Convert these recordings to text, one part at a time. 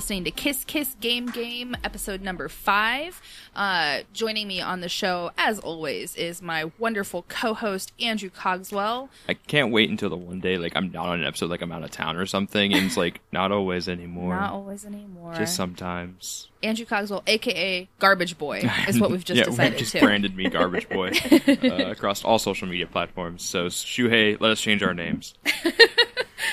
listening to Kiss Kiss Game Game, episode number five. Uh, joining me on the show, as always, is my wonderful co-host Andrew Cogswell. I can't wait until the one day like I'm not on an episode like I'm out of town or something, and it's like not always anymore. Not always anymore. Just sometimes. Andrew Cogswell, aka Garbage Boy, is what we've just yeah, decided we've just to. branded me Garbage Boy uh, across all social media platforms. So Shuhei, let us change our names.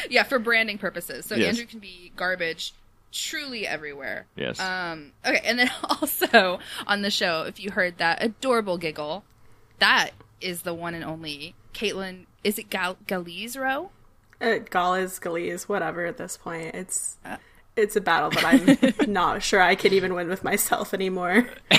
yeah, for branding purposes. So Yes. Andrew can be garbage truly everywhere. Yes. Um, okay, and then also on the show, if you heard that adorable giggle, that is the one and only Caitlin. Is it Gal- Galizro? Uh, Gaules, Galiz, whatever at this point. It's it's a battle that I'm not sure I can even win with myself anymore.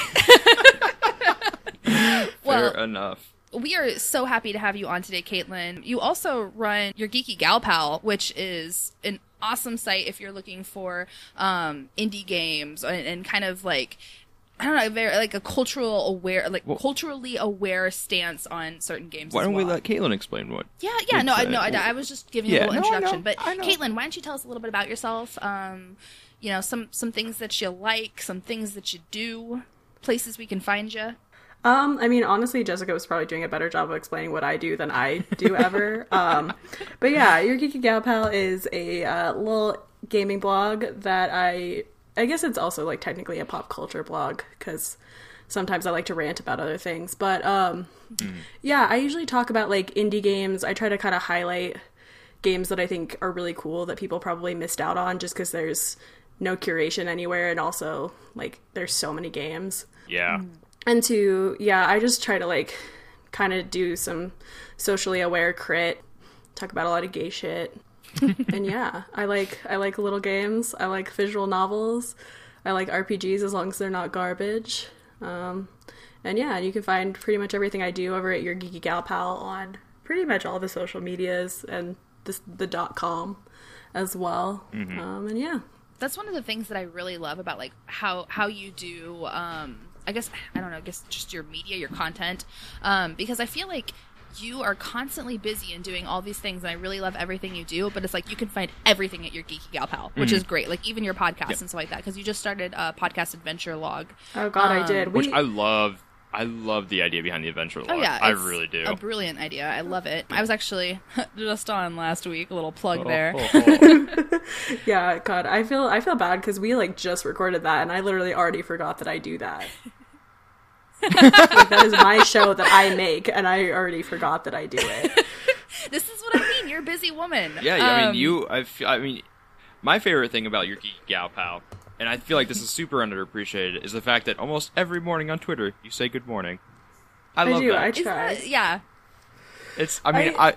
Well, enough. we are so happy to have you on today, Caitlin. You also run your Geeky Gal Pal, which is an awesome site if you're looking for um, indie games and, and kind of like I don't know, very like a cultural aware, like culturally aware stance on certain games. Why don't we let Caitlin explain what? Yeah, yeah, no, I, It's, uh, no, I, I was just giving Yeah, a little no, introduction. but Caitlin, why don't you tell us a little bit about yourself? Um, you know, some some things that you like, some things that you do, places we can find you. Um, I mean, honestly, Jessica was probably doing a better job of explaining what I do than I do ever. um, but yeah, Your Geeky Gal Pal is a uh, little gaming blog that I, I guess it's also like technically a pop culture blog because sometimes I like to rant about other things. But um, yeah, I usually talk about like indie games. I try to kind of highlight games that I think are really cool that people probably missed out on just because there's no curation anywhere, and also like there's so many games Yeah. And to yeah i just try to like kind of do some socially aware crit talk about a lot of gay shit. And yeah i like i like little games. I like visual novels. I like rpgs as long as they're not garbage. Um, and yeah you can find pretty much everything i do over at your geeky gal pal on pretty much all the social medias and this, the dot com as well. Um, and yeah. That's one of the things that I really love about like how how you do. Um, I guess I don't know. I guess just your media, your content, um, because I feel like you are constantly busy and doing all these things and I really love everything you do but it's like you can find everything at your geeky gal pal which is great like even your podcast and stuff like that because you just started a podcast adventure log oh god i Um, did Which I love. I love the idea behind the adventure log. Oh yeah, I really do. A brilliant idea. I love it. I was actually just on last week. A little plug there. Oh, oh, oh. Yeah, God, I feel I feel bad because we like just recorded that, and I literally already forgot that I do that. Like, that is my show that I make, and I already forgot that I do it. This is what I mean. You're a busy woman. Yeah, yeah, I Um, mean, you. I, feel, I mean, my favorite thing about your geeky gal pal, and I feel like this is super underappreciated, is the fact that almost every morning on Twitter you say good morning. I I love do. that. I try. that- yeah. It's. I mean, I. I-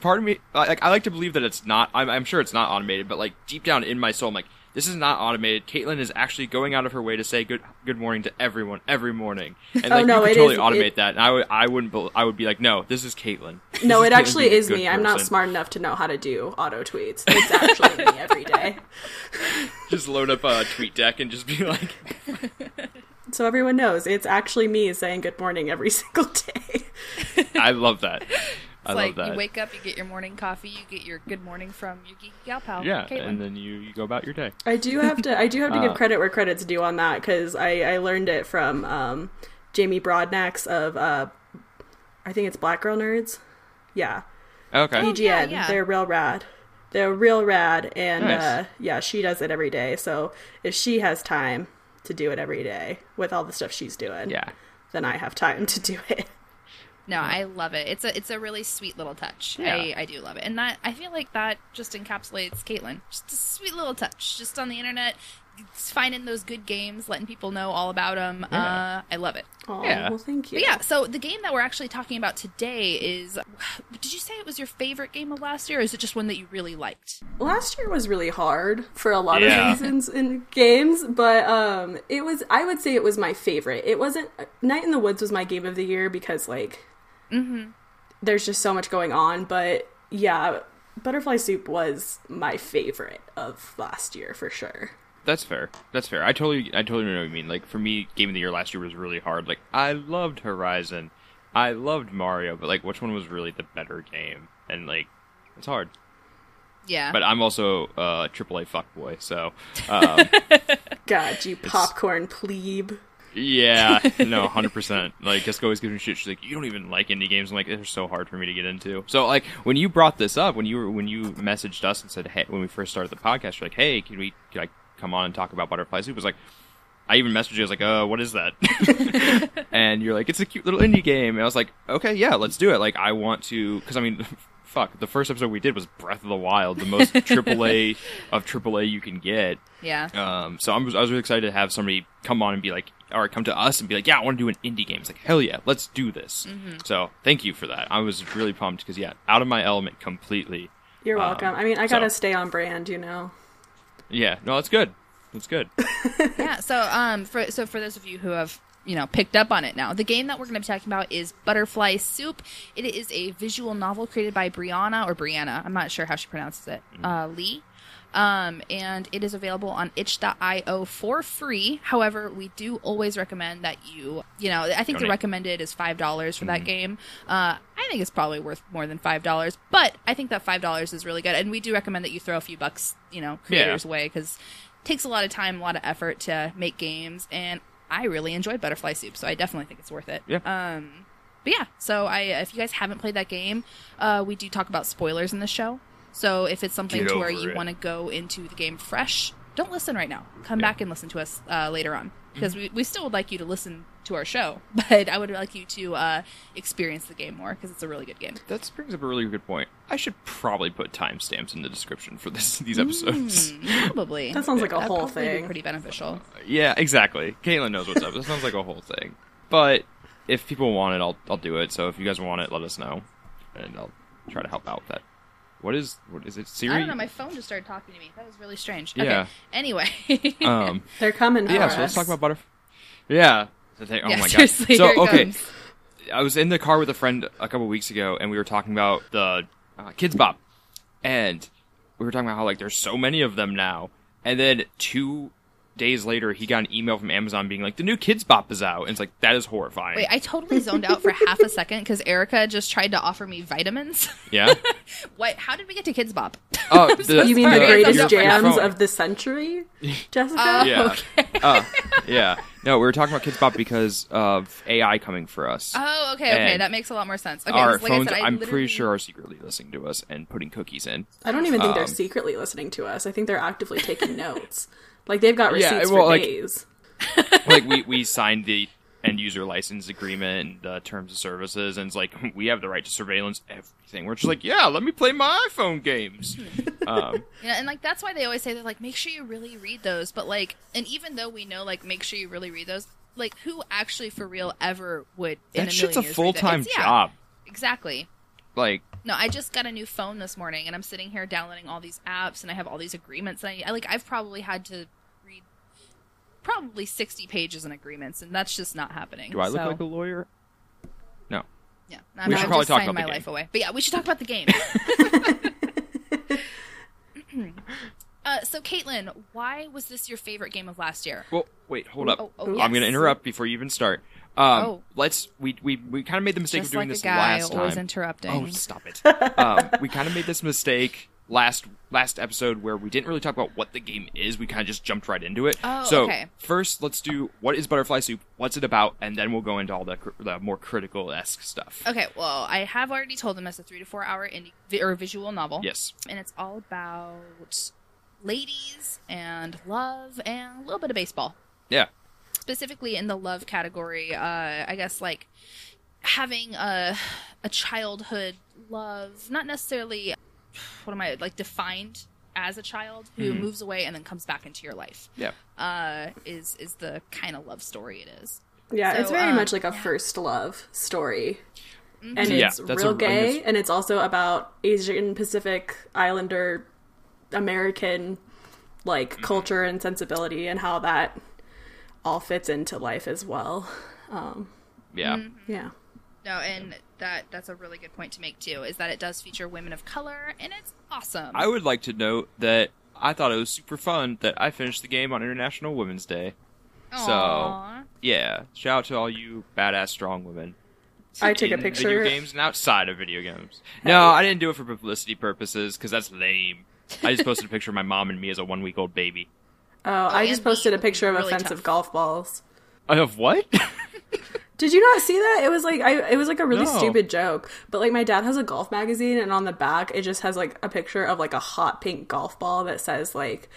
part of me, like, I like to believe that it's not. I'm, I'm sure it's not automated, but like deep down in my soul, I'm like, this is not automated. Caitlin is actually going out of her way to say good good morning to everyone every morning, and Oh, like no, you could totally is- automate it- that. And I would, I wouldn't. bel- I would be like, no, this is Caitlin. This No, is it Caitlin actually is me. I'm not smart enough to know how to do auto tweets. It's actually me every day. Just load up a TweetDeck and just be like, So everyone knows it's actually me saying good morning every single day. I love that. I It's like love that. you wake up, you get your morning coffee, you get your good morning from your geeky gal pal. yeah, Caitlin. and then you, you go about your day. I do have to. I do have to Uh. give credit where credit's due on that because I, I learned it from um, Jamie Broadnax of uh, I think it's Black Girl Nerds. Yeah, Okay. BGN. yeah, yeah. They're real rad. They're real rad, and Nice. uh, yeah, she does it every day. So if she has time to do it every day with all the stuff she's doing, Yeah. then I have time to do it. No, I love it. It's a it's a really sweet little touch. Yeah. I, I do love it, and that I feel like that just encapsulates Caitlin. Just a sweet little touch, just on the internet, finding those good games, letting people know all about them. Yeah. Uh, I love it. Oh, Yeah. well, thank you. But yeah, so the game that we're actually talking about today is. Did you say it was your favorite game of last year, or is it just one that you really liked? last year was really hard for a lot Yeah. of reasons in games but um it was i would say it was my favorite it wasn't night in the woods was my game of the year because like there's just so much going on but yeah butterfly soup was my favorite of last year for sure That's fair. That's fair. I totally, I totally know what you mean. Like for me, game of the year last year was really hard. Like I loved Horizon, I loved Mario, but like which one was really the better game? And like, it's hard. Yeah. But I'm also a AAA fuckboy, so um, God, you popcorn plebe. Yeah, no, hundred percent. Like Jessica always gives me shit. She's like, "You don't even like indie games." I'm like, "They're so hard for me to get into." So like when you brought this up, when you were when you messaged us and said, "Hey," when we first started the podcast, you're like, "Hey, can we I come on and talk about Butterfly Soup?" It was like. I even messaged you. I was like, "Uh, what is that?" and you're like, "It's a cute little indie game." And I was like, "Okay, yeah, let's do it." Like, I want to, because I mean, fuck, the first episode we did was Breath of the Wild, the most AAA of AAA you can get. yeah. Um, so I'm, I was really excited to have somebody come on and be like, or come to us and be like, yeah, I want to do an indie game. It's like, hell yeah, let's do this. So thank you for that. I was really pumped because yeah, out of my element completely. You're Um, welcome. I mean, I gotta so- stay on brand, you know. Yeah, no, that's good. That's good. yeah. So, um, for so for those of you who have you know picked up on it now, the game that we're going to be talking about is Butterfly Soup. It is a visual novel created by Brianna or Brianna. I'm not sure how she pronounces it. Uh, Lee. Um, and it is available on itch.io for free. However, we do always recommend that you, you know, I think the recommended is $5 for that game. Uh, I think it's probably worth more than $5, but I think that $5 is really good. And we do recommend that you throw a few bucks, you know, creators away because it takes a lot of time, a lot of effort to make games. And I really enjoyed Butterfly Soup, so I definitely think it's worth it. Yeah. Um, but yeah, so I if you guys haven't played that game, uh, we do talk about spoilers in the show. So if it's something Get to where you want to go into the game fresh, don't listen right now. Come back and listen to us uh, later on because we, we still would like you to listen to our show, but I would like you to uh, experience the game more because it's a really good game. That brings up a really good point. I should probably put timestamps in the description for this these episodes. Mm, probably That sounds like a That'd whole probably be thing. pretty beneficial. Yeah, exactly. Caitlin knows what's up. This sounds like a whole thing. But if people want it, I'll I'll do it. So if you guys want it, let us know, and I'll try to help out with that. What is what is it? Siri? I don't know. My phone just started talking to me. That was really strange. Okay. Yeah. Anyway. um. They're coming for Yeah. us. So let's talk about butterfly. Yeah. The thing- Oh Yeah, my seriously, god. So okay. comes. I was in the car with a friend a couple weeks ago, and we were talking about the uh, Kidz Bop, and we were talking about how like there's so many of them now, and then two days later, he got an email from Amazon being like, "The new Kidz Bop is out," and it's like that is horrifying. Wait, I totally zoned out for half a second because Erica just tried to offer me vitamins. yeah. what? How did we get to Kidz Bop? Oh, the, You mean the Sorry, greatest your- your jams of the century, Jessica? Oh, Yeah. okay. Uh, yeah. No, we were talking about Kidz Bop because of AI coming for us. Oh, okay, okay. And That makes a lot more sense. Okay, our 'cause like phones, I said, I I'm literally- pretty sure, are secretly listening to us and putting cookies in. I don't even think they're Um, secretly listening to us. I think they're actively taking notes. Like they've got Yeah, receipts well, for like- days. like we we signed the end user license agreement and the terms of services, and it's like we have the right to surveillance everything. We're just like, yeah, let me play my iPhone games. um, Yeah, and like that's why they always say that like make sure you really read those. But like, and even though we know like make sure you really read those, like who actually for real ever would in that a shit's a million years read full that? time yeah, job. Exactly. Like, No, I just got a new phone this morning, and I'm sitting here downloading all these apps, and I have all these agreements. And I, I like I've probably had to read probably 60 pages in agreements, and that's just not happening. do I look So, like a lawyer? No. Yeah, We I should I've probably talk about my life away. But yeah, we should talk about the game. uh, so, Caitlin, why was this your favorite game of last year? Well, wait, hold up. Oh, oh, I'm going to interrupt before you even start. Um, Oh. Let's we we, we kind of made the mistake Just of doing like a this guy, last always time. interrupting. Oh, stop it. um, we kind of made this mistake last last episode where we didn't really talk about what the game is. We kind of just jumped right into it. Oh, so okay. first, let's do what is Butterfly Soup? What's it about? And then we'll go into all the, the more critical esque stuff. Okay, well, I have already told them it's a three to four hour indie or visual novel. Yes. and it's all about ladies and love and a little bit of baseball. Yeah. Specifically in the love category, uh, I guess like having a a childhood love, not necessarily what am I like defined as a child who moves away and then comes back into your life. Yeah. Uh, is is the kind of love story it is. Yeah, it's very um, much like a yeah. first love story. Mm-hmm. And it's that's real a- I gay, guess- and it's also about Asian Pacific Islander American like Mm-hmm. culture and sensibility and how that all fits into life as well. Um, Yeah. Mm-hmm. yeah. No, and that that's a really good point to make too. Is that it does feature women of color, and it's awesome. I would like to note that I thought it was super fun that I finished the game on International Women's Day. So yeah, shout out to all you badass strong women. I took a in picture. video games and outside of video games. No, I didn't do it for publicity purposes because that's lame. I just posted a picture of my mom and me as a one week old baby. Oh, I just posted a picture of really offensive tough. golf balls. I have what? Did you not see that? It was like I it was like a really No. stupid joke. But like my dad has a golf magazine and on the back it just has like a picture of like a hot pink golf ball that says like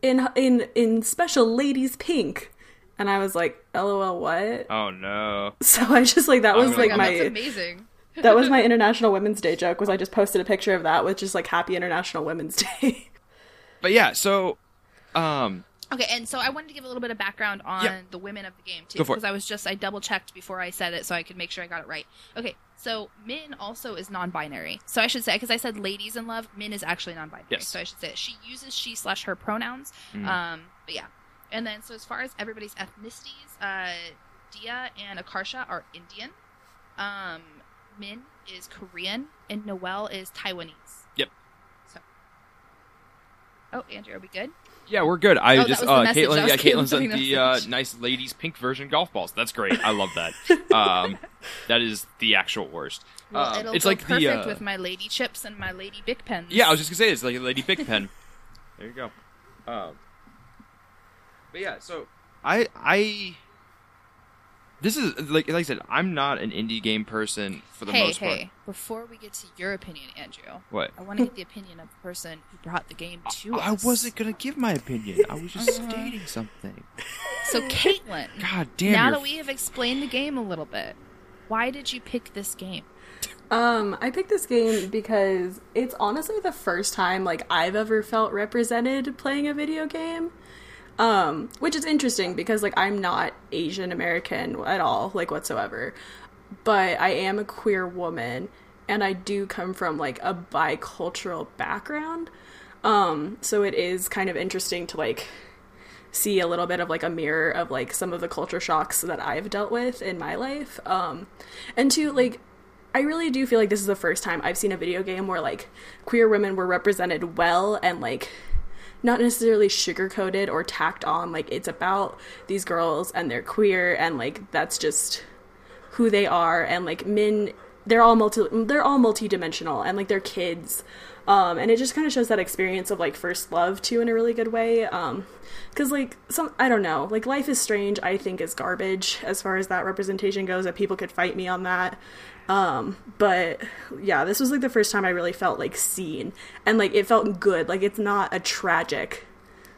in in in special ladies pink. And I was like, LOL what? oh no. So I just like that oh, was Oh like God, my that's amazing. that was my International Women's Day joke was I just posted a picture of that with just like happy International Women's Day. But yeah, so um Okay, and so I wanted to give a little bit of background on Yeah. the women of the game too, Go for it. because I was just I double checked before I said it so I could make sure I got it right. Okay, so Min also is non-binary, so I should say because I said ladies in love, Min is actually non-binary, Yes. so I should say she uses she slash her pronouns. Mhm. Um, but yeah, and then so as far as everybody's ethnicities, uh, Dia and Akarsha are Indian. Um, Min is Korean, and Noelle is Taiwanese. Yep. So. Oh, Andrew, are we good? Yeah, we're good. I Oh, just uh. Caitlin was yeah, Caitlin Caitlin sent the uh, nice ladies pink version golf balls. That's great. I love that. um that is the actual worst. Well, it'll it's like perfect the uh, with my lady chips and my lady big pens. Yeah, I was just gonna say it's like a lady big pen. There you go. Um, but yeah, so I I this is like like I said, I'm not an indie game person for the hey, most hey! part. Before we get to your opinion, Andrew, What? I want to get the opinion of the person who brought the game to I us. wasn't gonna give my opinion. I was just Uh-huh. stating something. So, Caitlin, God damn. now that we have explained the game a little bit, why did you pick this game? Um, I picked this game because it's honestly the first time like I've ever felt represented playing a video game. Um, which is interesting because like I'm not Asian American at all, like whatsoever. But I am a queer woman and I do come from like a bicultural background. Um, so it is kind of interesting to like see a little bit of like a mirror of like some of the culture shocks that I've dealt with in my life. Um, and to like I really do feel like this is the first time I've seen a video game where like queer women were represented well and like not necessarily sugar coated or tacked on. Like it's about these girls and they're queer and like that's just who they are. And like men they're all multi they're all multi-dimensional and like they're kids. Um and it just kind of shows that experience of like first love too in a really good way. Um because like some i don't know like life is strange i think is garbage as far as that representation goes that people could fight me on that um but yeah this was like the first time i really felt like seen and like it felt good like it's not a tragic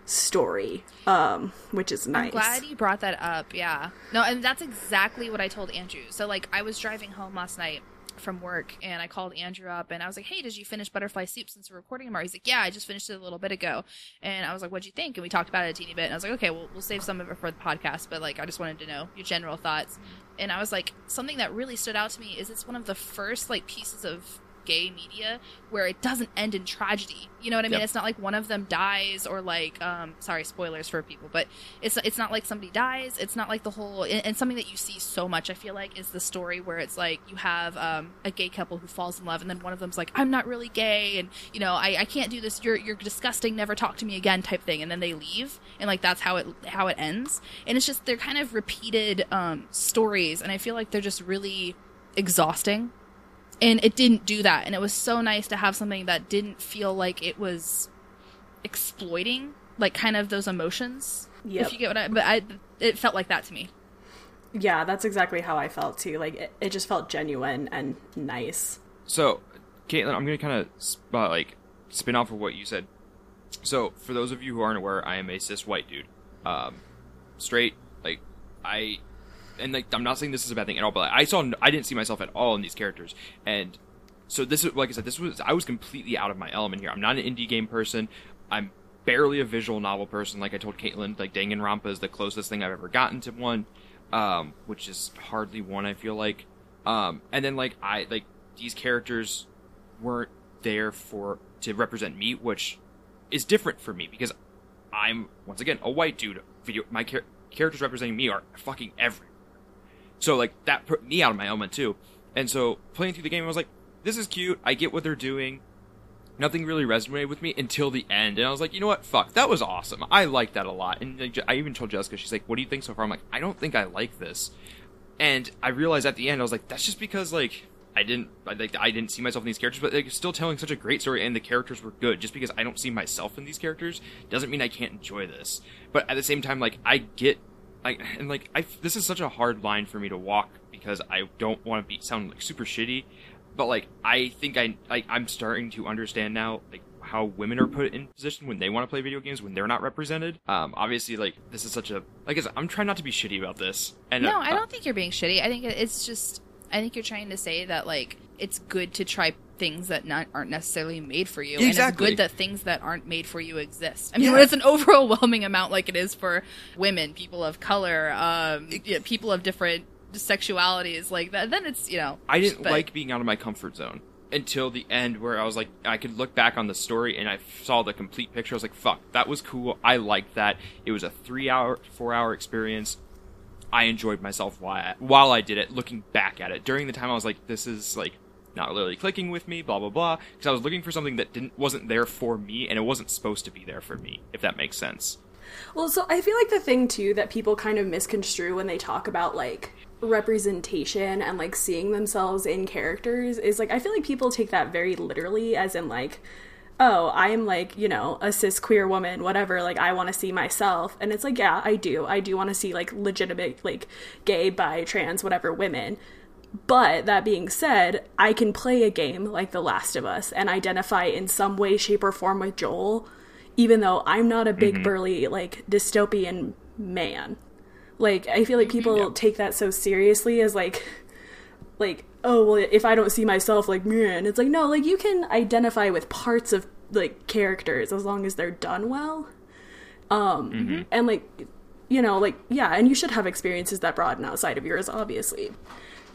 story um which is nice I'm glad you brought that up. Yeah. No, and that's exactly what I told Andrew. So like I was driving home last night from work and I called Andrew up and I was like, "Hey, did you finish Butterfly Soup since we're recording tomorrow?" He's like, "Yeah, I just finished it a little bit ago." And I was like, "What'd you think?" And we talked about it a teeny bit. And I was like, "Okay, well, we'll save some of it for the podcast, but like I just wanted to know your general thoughts." And I was like, something that really stood out to me is it's one of the first like pieces of gay media where it doesn't end in tragedy. You know what I mean? Yep. It's not like one of them dies or like um sorry spoilers for people, but it's it's not like somebody dies. It's not like the whole and, something that you see so much I feel like is the story where it's like you have um a gay couple who falls in love and then one of them's like I'm not really gay and you know I I can't do this. You're you're disgusting. Never talk to me again type thing and then they leave and like that's how it how it ends. And it's just they're kind of repeated um stories and I feel like they're just really exhausting and it didn't do that and it was so nice to have something that didn't feel like it was exploiting like kind of those emotions Yep. if you get what i but i it felt like that to me yeah that's exactly how i felt too like it, it just felt genuine and nice So, Caitlin, I'm gonna kind of uh, like spin off of what you said. So, for those of you who aren't aware, I am a cis white dude, um, straight. Like, I and like I'm not saying this is a bad thing at all, but I saw I didn't see myself at all in these characters, and so this is like I said, this was I was completely out of my element here. I'm not an indie game person. I'm barely a visual novel person. Like I told Caitlin, like Danganronpa is the closest thing I've ever gotten to one, um, which is hardly one. I feel like, um, and then like I like these characters weren't there for to represent me, which is different for me because I'm once again a white dude. Video my char- characters representing me are fucking everywhere. So like that put me out of my element too. And so playing through the game, I was like, this is cute. I get what they're doing. Nothing really resonated with me until the end, and I was like, you know what? Fuck, that was awesome. I like that a lot. And I even told Jessica, she's like, "What do you think so far?" I'm like, "I don't think I like this." And I realized at the end, I was like, "That's just because like I didn't I, like I didn't see myself in these characters, but like still telling such a great story and the characters were good. Just because I don't see myself in these characters doesn't mean I can't enjoy this. But at the same time, like I get like and like I this is such a hard line for me to walk because I don't want to be sound like super shitty, but like I think I like I'm starting to understand now like how women are put in position when they want to play video games when they're not represented. Um, obviously, like this is such a like I I'm trying not to be shitty about this. And No, uh, I don't think you're being shitty. I think it's just I think you're trying to say that like it's good to try things that not aren't necessarily made for you, and Exactly. it's good that things that aren't made for you exist. I mean, Yeah. when it's an overwhelming amount like it is for women, people of color, um, yeah, people of different sexualities, like that, then it's you know. I didn't but- like being out of my comfort zone until the end where I was like I could look back on the story and I saw the complete picture. I was like, fuck, that was cool. I liked that. It was a three hour, four hour experience. I enjoyed myself while I, while I did it. Looking back at it during the time, I was like, this is like not really clicking with me. Blah blah blah. Because I was looking for something that didn't wasn't there for me, and it wasn't supposed to be there for me. If that makes sense. Well, so I feel like the thing too that people kind of misconstrue when they talk about like representation and like seeing themselves in characters is like I feel like people take that very literally as in like oh, I'm like, you know, a cis queer woman, whatever, like I want to see myself. And it's like, yeah, I do. I do want to see like legitimate like gay, bi, trans, whatever women. But that being said, I can play a game like The Last of Us and identify in some way, shape, or form with Joel, even though I'm not a big, mm-hmm. burly, like dystopian man. Like, I feel like mm-hmm. people Yeah. take that so seriously as like, like, oh, well, if I don't see myself like man, it's like, no, like you can identify with parts of like characters as long as they're done well. Um, mm-hmm. and like, you know, like, yeah, and you should have experiences that broaden outside of yours, obviously.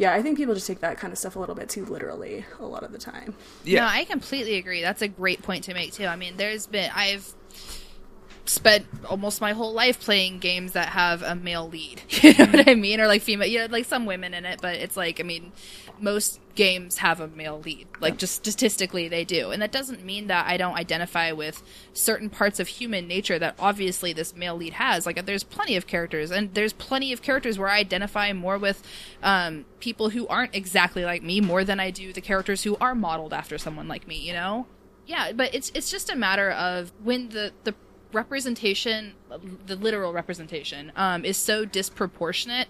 Yeah, I think people just take that kind of stuff a little bit too literally a lot of the time. Yeah. No, I completely agree. That's a great point to make too. I mean, there's been I've spent almost my whole life playing games that have a male lead. You know what I mean? Or like female, know, like some women in it, but it's like I mean, most games have a male lead. Like just statistically they do. And that doesn't mean that I don't identify with certain parts of human nature that obviously this male lead has. Like there's plenty of characters and there's plenty of characters where I identify more with um, people who aren't exactly like me more than I do the characters who are modeled after someone like me, you know? Yeah, but it's it's just a matter of when the the representation the literal representation um, is so disproportionate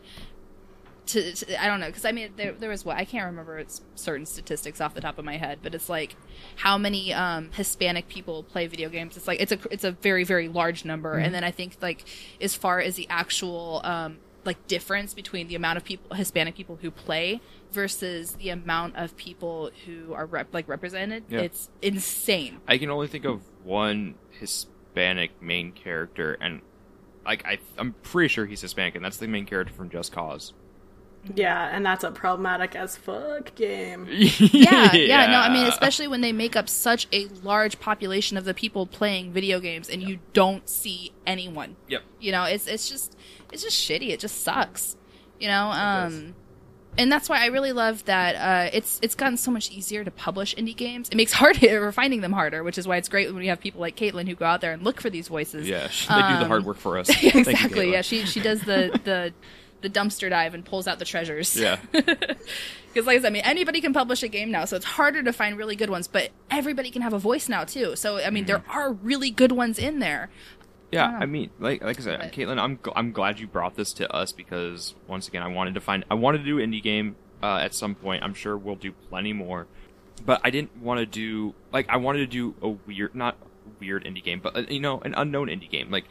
to, to I don't know because I mean there there was what I can't remember it's certain statistics off the top of my head, but it's like how many um, Hispanic people play video games. It's like it's a it's a very very large number, and then I think like as far as the actual um, like difference between the amount of people Hispanic people who play versus the amount of people who are rep- like represented, Yeah. it's insane. I can only think of one Hispanic main character, and like I, I'm pretty sure he's Hispanic, and that's the main character from Just Cause. Yeah, and that's a problematic as fuck game. yeah, yeah, no, I mean, especially when they make up such a large population of the people playing video games and you don't see anyone. Yep. You know, it's it's just it's just shitty. It just sucks. You know, um and that's why I really love that uh, it's it's gotten so much easier to publish indie games. It makes hard or finding them harder, which is why it's great when we have people like Caitlin who go out there and look for these voices. Yeah, they do the hard work for us. You, Um, exactly. Caitlin. yeah, she she does the the the dumpster dive and pulls out the treasures. Yeah. Because, like I said, I mean, anybody can publish a game now, so it's harder to find really good ones. But everybody can have a voice now too. So, I mean, there are really good ones in there. Yeah, Wow. I mean, like like I said, But- Caitlin, I'm gl- I'm glad you brought this to us because once again, I wanted to find I wanted to do indie game uh, at some point. I'm sure we'll do plenty more, but I didn't want to do like I wanted to do a weird, not weird indie game, but uh, you know, an unknown indie game. Like,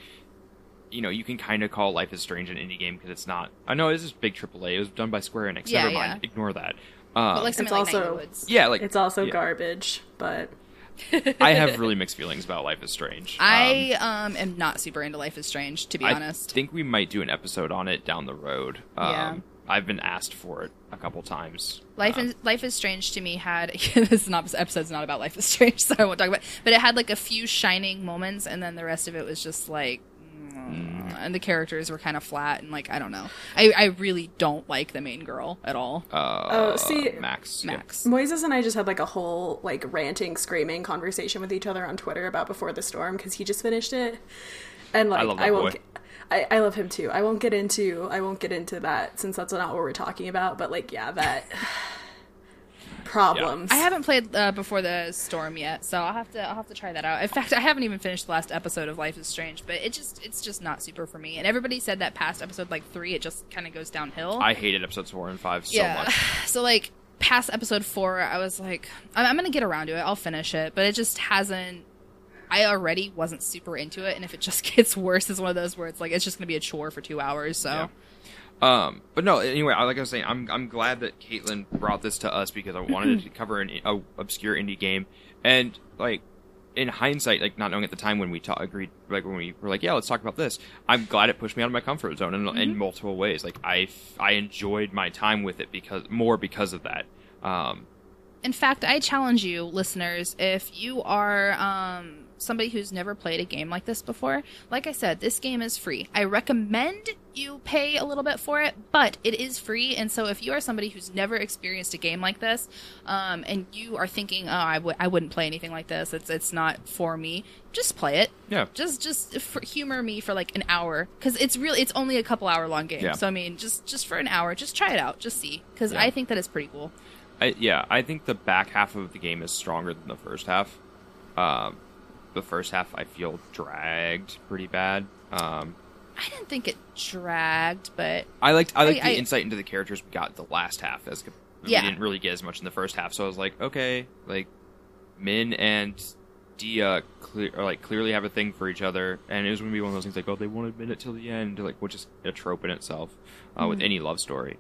you know, you can kind of call Life is Strange an indie game because it's not. I know this is big AAA. It was done by Square Enix. Yeah, Never yeah. mind, ignore that. Um, But like something It's like also- the Woods. yeah, like It's also yeah. garbage, but I have really mixed feelings about Life is Strange. Um, I um am not super into Life is Strange, to be I honest. I think we might do an episode on it down the road. Um, Yeah. I've been asked for it a couple times. Life Um, is Life is Strange to me had this is not episode's not about Life is Strange, so I won't talk about. It, But it had like a few shining moments, and then the rest of it was just like, mm, and the characters were kind of flat, and like I don't know. I I really don't like the main girl at all. uh, Oh, see- Max. yeah. Max. Moises and I just had like a whole like ranting, screaming conversation with each other on Twitter about Before the Storm because he just finished it, and like I love that won't. boy. get- I, I love him too. I won't get into I won't get into that since that's not what we're talking about. But like, yeah, that problems. I haven't played uh, before the storm yet, so I'll have to I'll have to try that out. In fact, I haven't even finished the last episode of Life is Strange, but it just it's just not super for me. And everybody said that past episode like three, it just kind of goes downhill. I hated episodes four and five so yeah. much. So like past episode four, I was like, I'm, I'm gonna get around to it. I'll finish it, but it just hasn't. I already wasn't super into it, and if it just gets worse, it's one of those where it's like it's just gonna be a chore for two hours. So. Yeah. Um, but no, anyway, like I was saying, I'm I'm glad that Caitlin brought this to us because I wanted to cover an a obscure indie game, and like in hindsight, like not knowing at the time when we ta- agreed, like when we were like, yeah, let's talk about this. I'm glad it pushed me out of my comfort zone in, in multiple ways. Like I f- I enjoyed my time with it because more because of that. Um, In fact, I challenge you, listeners, if you are um, somebody who's never played a game like this before, like I said, this game is free. I recommend you pay a little bit for it, but it is free. And so if you are somebody who's never experienced a game like this, um, and you are thinking, oh, I w- I wouldn't play anything like this, it's, it's not for me, just play it. yeah, Just just humor me for like an hour because it's really it's only a couple hour long game. Yeah. So I mean, just just for an hour, just try it out, just see because Yeah. I think that is pretty cool. I, yeah, I think the back half of the game is stronger than the first half. Um, the first half I feel dragged pretty bad. Um, I didn't think it dragged, but I liked I liked I- the I- insight into the characters we got the last half as Yeah. we didn't really get as much in the first half. So I was like, okay, like Min and Dia clear or like clearly have a thing for each other, and it was going to be one of those things like, oh, they won't admit it till the end, like which is a trope in itself uh, with any love story.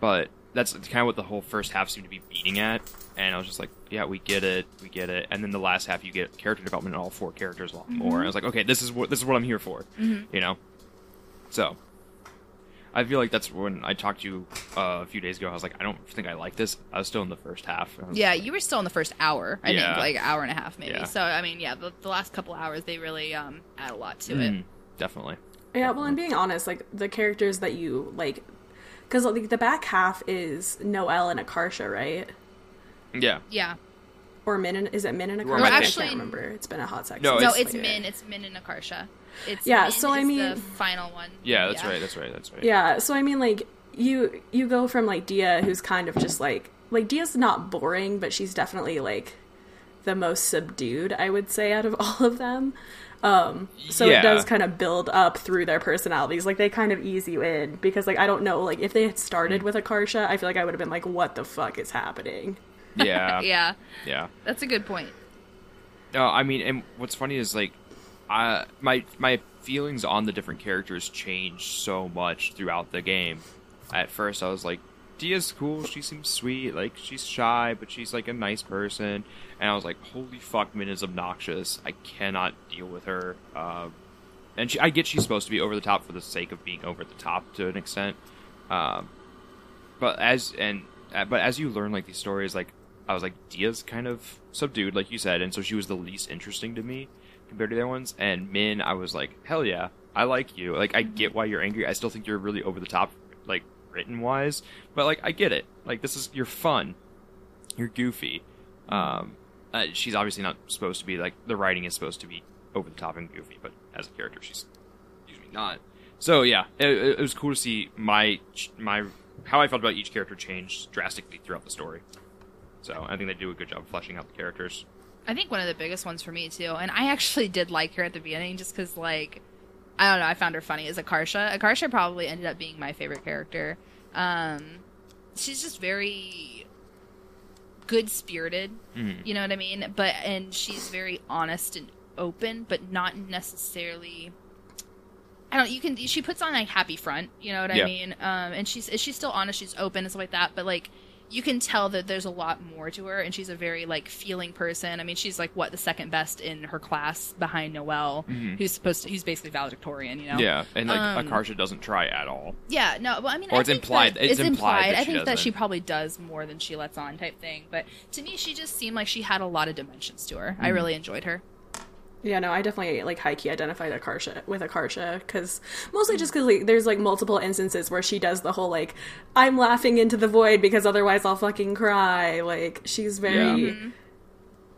But that's kind of what the whole first half seemed to be beating at, and I was just like, yeah, we get it, we get it. And then the last half, you get character development in all four characters a lot more. And I was like, okay, this is what this is what I'm here for, you know. So I feel like that's when I talked to you uh, a few days ago. I was like, I don't think I like this. I was still in the first half. I was- yeah, you were still in the first hour. I Yeah. think like hour and a half maybe. Yeah. So I mean, yeah, the, the last couple hours they really um add a lot to it. Mm, definitely. Yeah, well, and being honest, like the characters that you like, because like the back half is Noelle and Akarsha, right? Yeah. Yeah. Or Min and is it Min and Akarsha? Well, I can't remember. It's been a hot second. No, no, it's- it's Min. It's Min and Akarsha. It's Yeah, Min so I mean- the final one. Yeah, that's right. That's right. That's right. Yeah, so I mean, like you you go from like Dia, who's kind of just like like Dia's not boring, but she's definitely like the most subdued, I would say, out of all of them. Um, so Yeah. it does kind of build up through their personalities. Like they kind of ease you in because like I don't know, like if they had started with Akarsha, I feel like I would have been like, what the fuck is happening? Yeah. Yeah, yeah. that's a good point. No, I mean, and what's funny is like, I my my feelings on the different characters change so much throughout the game. At first, I was like, Dia's cool. She seems sweet. Like she's shy, but she's like a nice person. And I was like, holy fuck, Min is obnoxious. I cannot deal with her. Uh, and she, I get she's supposed to be over the top for the sake of being over the top to an extent. Um, but as and uh, but as you learn like these stories, like I was like Dia's kind of subdued, like you said, and so she was the least interesting to me compared to the other ones. And Min, I was like, hell yeah, I like you. Like I get why you're angry. I still think you're really over the top, like written wise, but like I get it. Like this is you're fun, you're goofy. Um, uh, she's obviously not supposed to be like the writing is supposed to be over the top and goofy, but as a character, she's usually not. So yeah, it, it was cool to see my my how I felt about each character change drastically throughout the story. So I think they do a good job fleshing out the characters. I think one of the biggest ones for me too, and I actually did like her at the beginning just because, like, I don't know, I found her funny as Akarsha. Akarsha probably ended up being my favorite character. Um, she's just very good spirited, Mhm. you know what I mean? But and she's very honest and open, but not necessarily. I don't. You can. She puts on a happy front. You know what Yeah. I mean? Um, and she's she's still honest. She's open and stuff like that. But like, you can tell that there's a lot more to her, and she's a very like feeling person. I mean, she's like what the second best in her class behind Noelle, Mhm. who's supposed to. Who's basically valedictorian. You know? Yeah, and like Um, Akarsha doesn't try at all. Yeah, no, well, I mean, Or I it's think implied- that- it's implied that I she think that she probably does more than she lets on, type thing. But to me, she just seemed like she had a lot of dimensions to her. I Mm-hmm. really enjoyed her. Yeah, no, I definitely like high key identified Akarsha with a Akarsha because mostly just because like there's like multiple instances where she does the whole like I'm laughing into the void because otherwise I'll fucking cry. Like she's very, Yeah.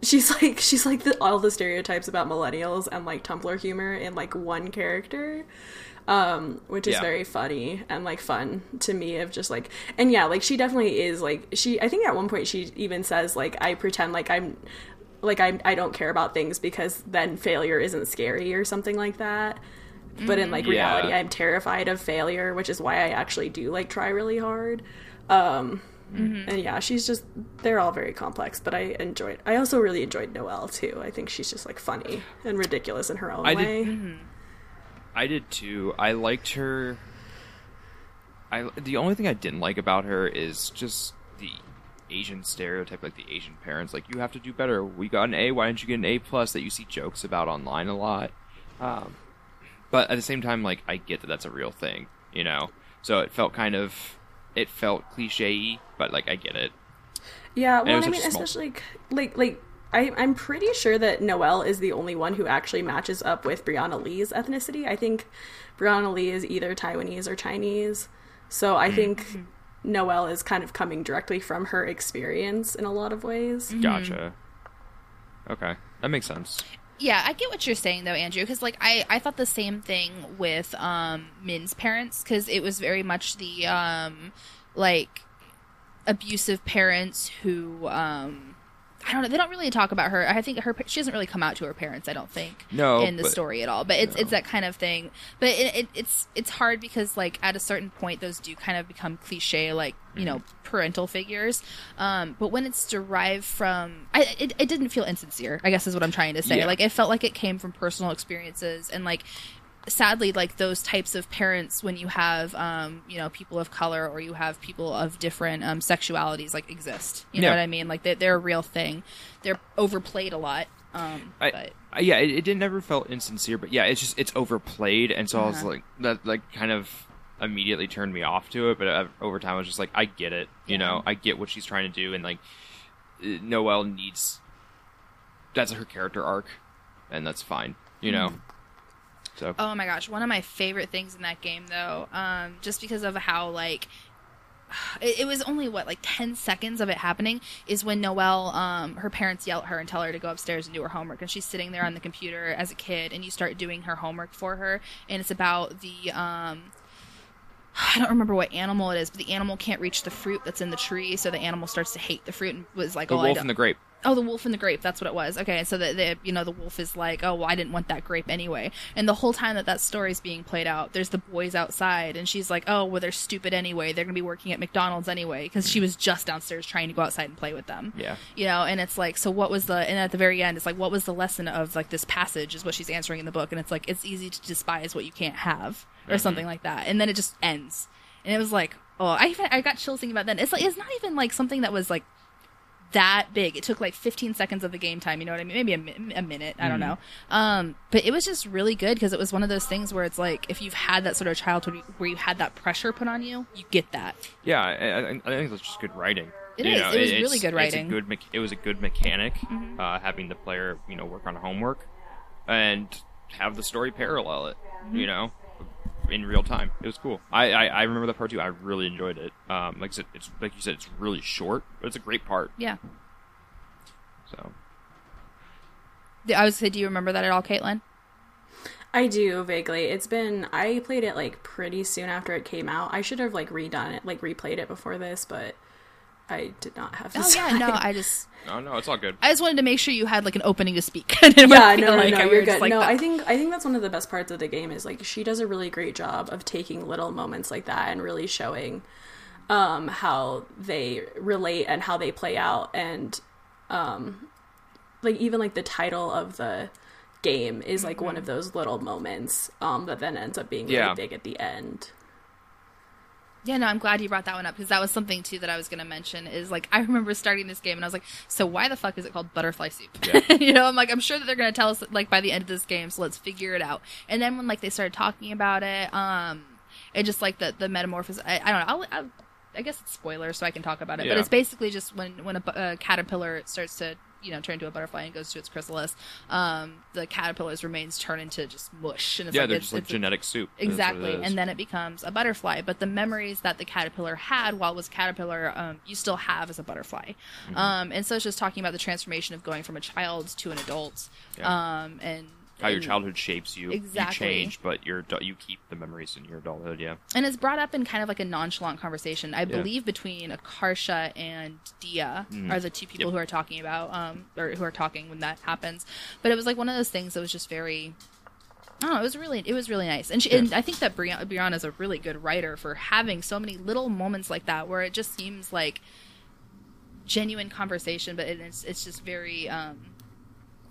she's like she's like the, all the stereotypes about millennials and like Tumblr humor in like one character. Um, which is Yeah. very funny and like fun to me of just like and yeah, like she definitely is like she I think at one point she even says like I pretend like I'm like I I don't care about things because then failure isn't scary or something like that. But in like Yeah. reality, I'm terrified of failure, which is why I actually do like try really hard. Um, and yeah, she's just they're all very complex, but I enjoyed. I also really enjoyed Noelle too. I think she's just like funny and ridiculous in her own I way. did- I did too. I liked her. I the only thing I didn't like about her is just the Asian stereotype, like the Asian parents, like you have to do better. We got an A, why didn't you get an A plus? That you see jokes about online a lot. Um, but at the same time, like I get that that's a real thing, you know. So it felt kind of, it felt cliche, but like I get it. Yeah, it well, I mean, small- especially like like I, I'm pretty sure that Noelle is the only one who actually matches up with Brianna Lee's ethnicity. I think Brianna Lee is either Taiwanese or Chinese, so I think Noelle is kind of coming directly from her experience in a lot of ways. Gotcha. Okay, that makes sense. Yeah, I get what you're saying though, Andrew. Because like I, I thought the same thing with um, Min's parents because it was very much the um, like abusive parents who um, I don't know. They don't really talk about her. I think her she doesn't really come out to her parents. I don't think No, in the but- story at all. But it's no. it's that kind of thing. But it, it, it's it's hard because like at a certain point those do kind of become cliche like you know parental figures. Um, but when it's derived from, I it, it didn't feel insincere. I guess is what I'm trying to say. Yeah. Like it felt like it came from personal experiences and like sadly like those types of parents when you have um you know people of color or you have people of different um sexualities like exist you know Yeah. what i mean like they, they're a real thing they're overplayed a lot um I, but I- yeah, it, it never felt insincere, but yeah, it's just it's overplayed, and so I was Uh-huh. like that like kind of immediately turned me off to it. But uh, over time, I was just like, I get it, you Yeah. know, I get what she's trying to do, and like Noelle needs that's her character arc, and that's fine, you know. So Oh my gosh, one of my favorite things in that game though, um, just because of how like it, it was only what like 10 seconds of it happening is when Noelle um her parents yell at her and tell her to go upstairs and do her homework and she's sitting there on the computer as a kid and you start doing her homework for her and it's about the um I don't remember what animal it is, but the animal can't reach the fruit that's in the tree, so the animal starts to hate the fruit and was like, the "Oh, wolf and the grape. Oh, the wolf and the grape. That's what it was. Okay, so the, the you know the wolf is like, oh, well, I didn't want that grape anyway. And the whole time that that story is being played out, there's the boys outside, and she's like, oh, well, they're stupid anyway. They're gonna be working at McDonald's anyway because she mm. was just downstairs trying to go outside and play with them. Yeah. You know, and it's like, so what was the? And at the very end, it's like, what was the lesson of like this passage? Is what she's answering in the book, and it's like, it's easy to despise what you can't have, or mm-hmm. something like that. And then it just ends, and it was like, oh, I even, I got chills thinking about that. It's like it's not even like something that was like that big. It took like 15 seconds of the game time. You know what I mean? Maybe a, a minute. I don't know. Um, but it was just really good because it was one of those things where it's like if you've had that sort of childhood where you had that pressure put on you, you get that. Yeah, I, I, think that's just good writing. It you is. Know, It was really good it's a writing. good. me- It was a good mechanic, Mm-hmm. uh, having the player, you know, work on homework, and have the story parallel it. Mm-hmm. You know, in real time. It was cool. I, I, I remember that part too. I really enjoyed it. Um, like I said, it's like you said, it's really short, but it's a great part. Yeah. So I was say, do you remember that at all, Caitlin? I do vaguely. It's been I played it like pretty soon after it came out. I should have like redone it, like replayed it before this, but I did not have the Oh yeah, no, I just no, no, it's all good. I just wanted to make sure you had like an opening to speak. I didn't yeah, no, no, like no, we you're good. like no, that. I think I think that's one of the best parts of the game is like she does a really great job of taking little moments like that and really showing um how they relate and how they play out and um like even like the title of the game is like one of those little moments um that then ends up being really Yeah. big at the end. Yeah, no, I'm glad you brought that one up because that was something too that I was going to mention. Is like I remember starting this game and I was like, so why the fuck is it called butterfly soup? Yeah. you know, I'm like, I'm sure that they're going to tell us like by the end of this game, so let's figure it out. And then when like they started talking about it, um, it just like the the metamorphosis. I, I don't know. I'll, I'll, I guess it's spoilers, so I can talk about it. But it's basically just when when a, a caterpillar starts to you know turn into a butterfly and goes to its chrysalis, um, the caterpillar's remains turn into just mush, and it's yeah, like they're it's, just like it's a- genetic soup. What it Exactly, and then it becomes a butterfly. But the memories that the caterpillar had while it was caterpillar, um, you still have as a butterfly. Mm-hmm. Um, and so it's just talking about the transformation of going from a child to an adult, Yeah. um, and how your childhood shapes you. Exactly. You change, but your you keep the memories in your adulthood. Yeah. and it's brought up in kind of like a nonchalant conversation. I believe between Akarsha and Dia are the two people Mm. Yep. who are talking about, um, or who are talking when that happens. But it was like one of those things that was just very. Oh. It was really, it was really nice, and, she, and I think that Brianna, Brianna is a really good writer for having so many little moments like that where it just seems like genuine conversation, but it's it's just very um,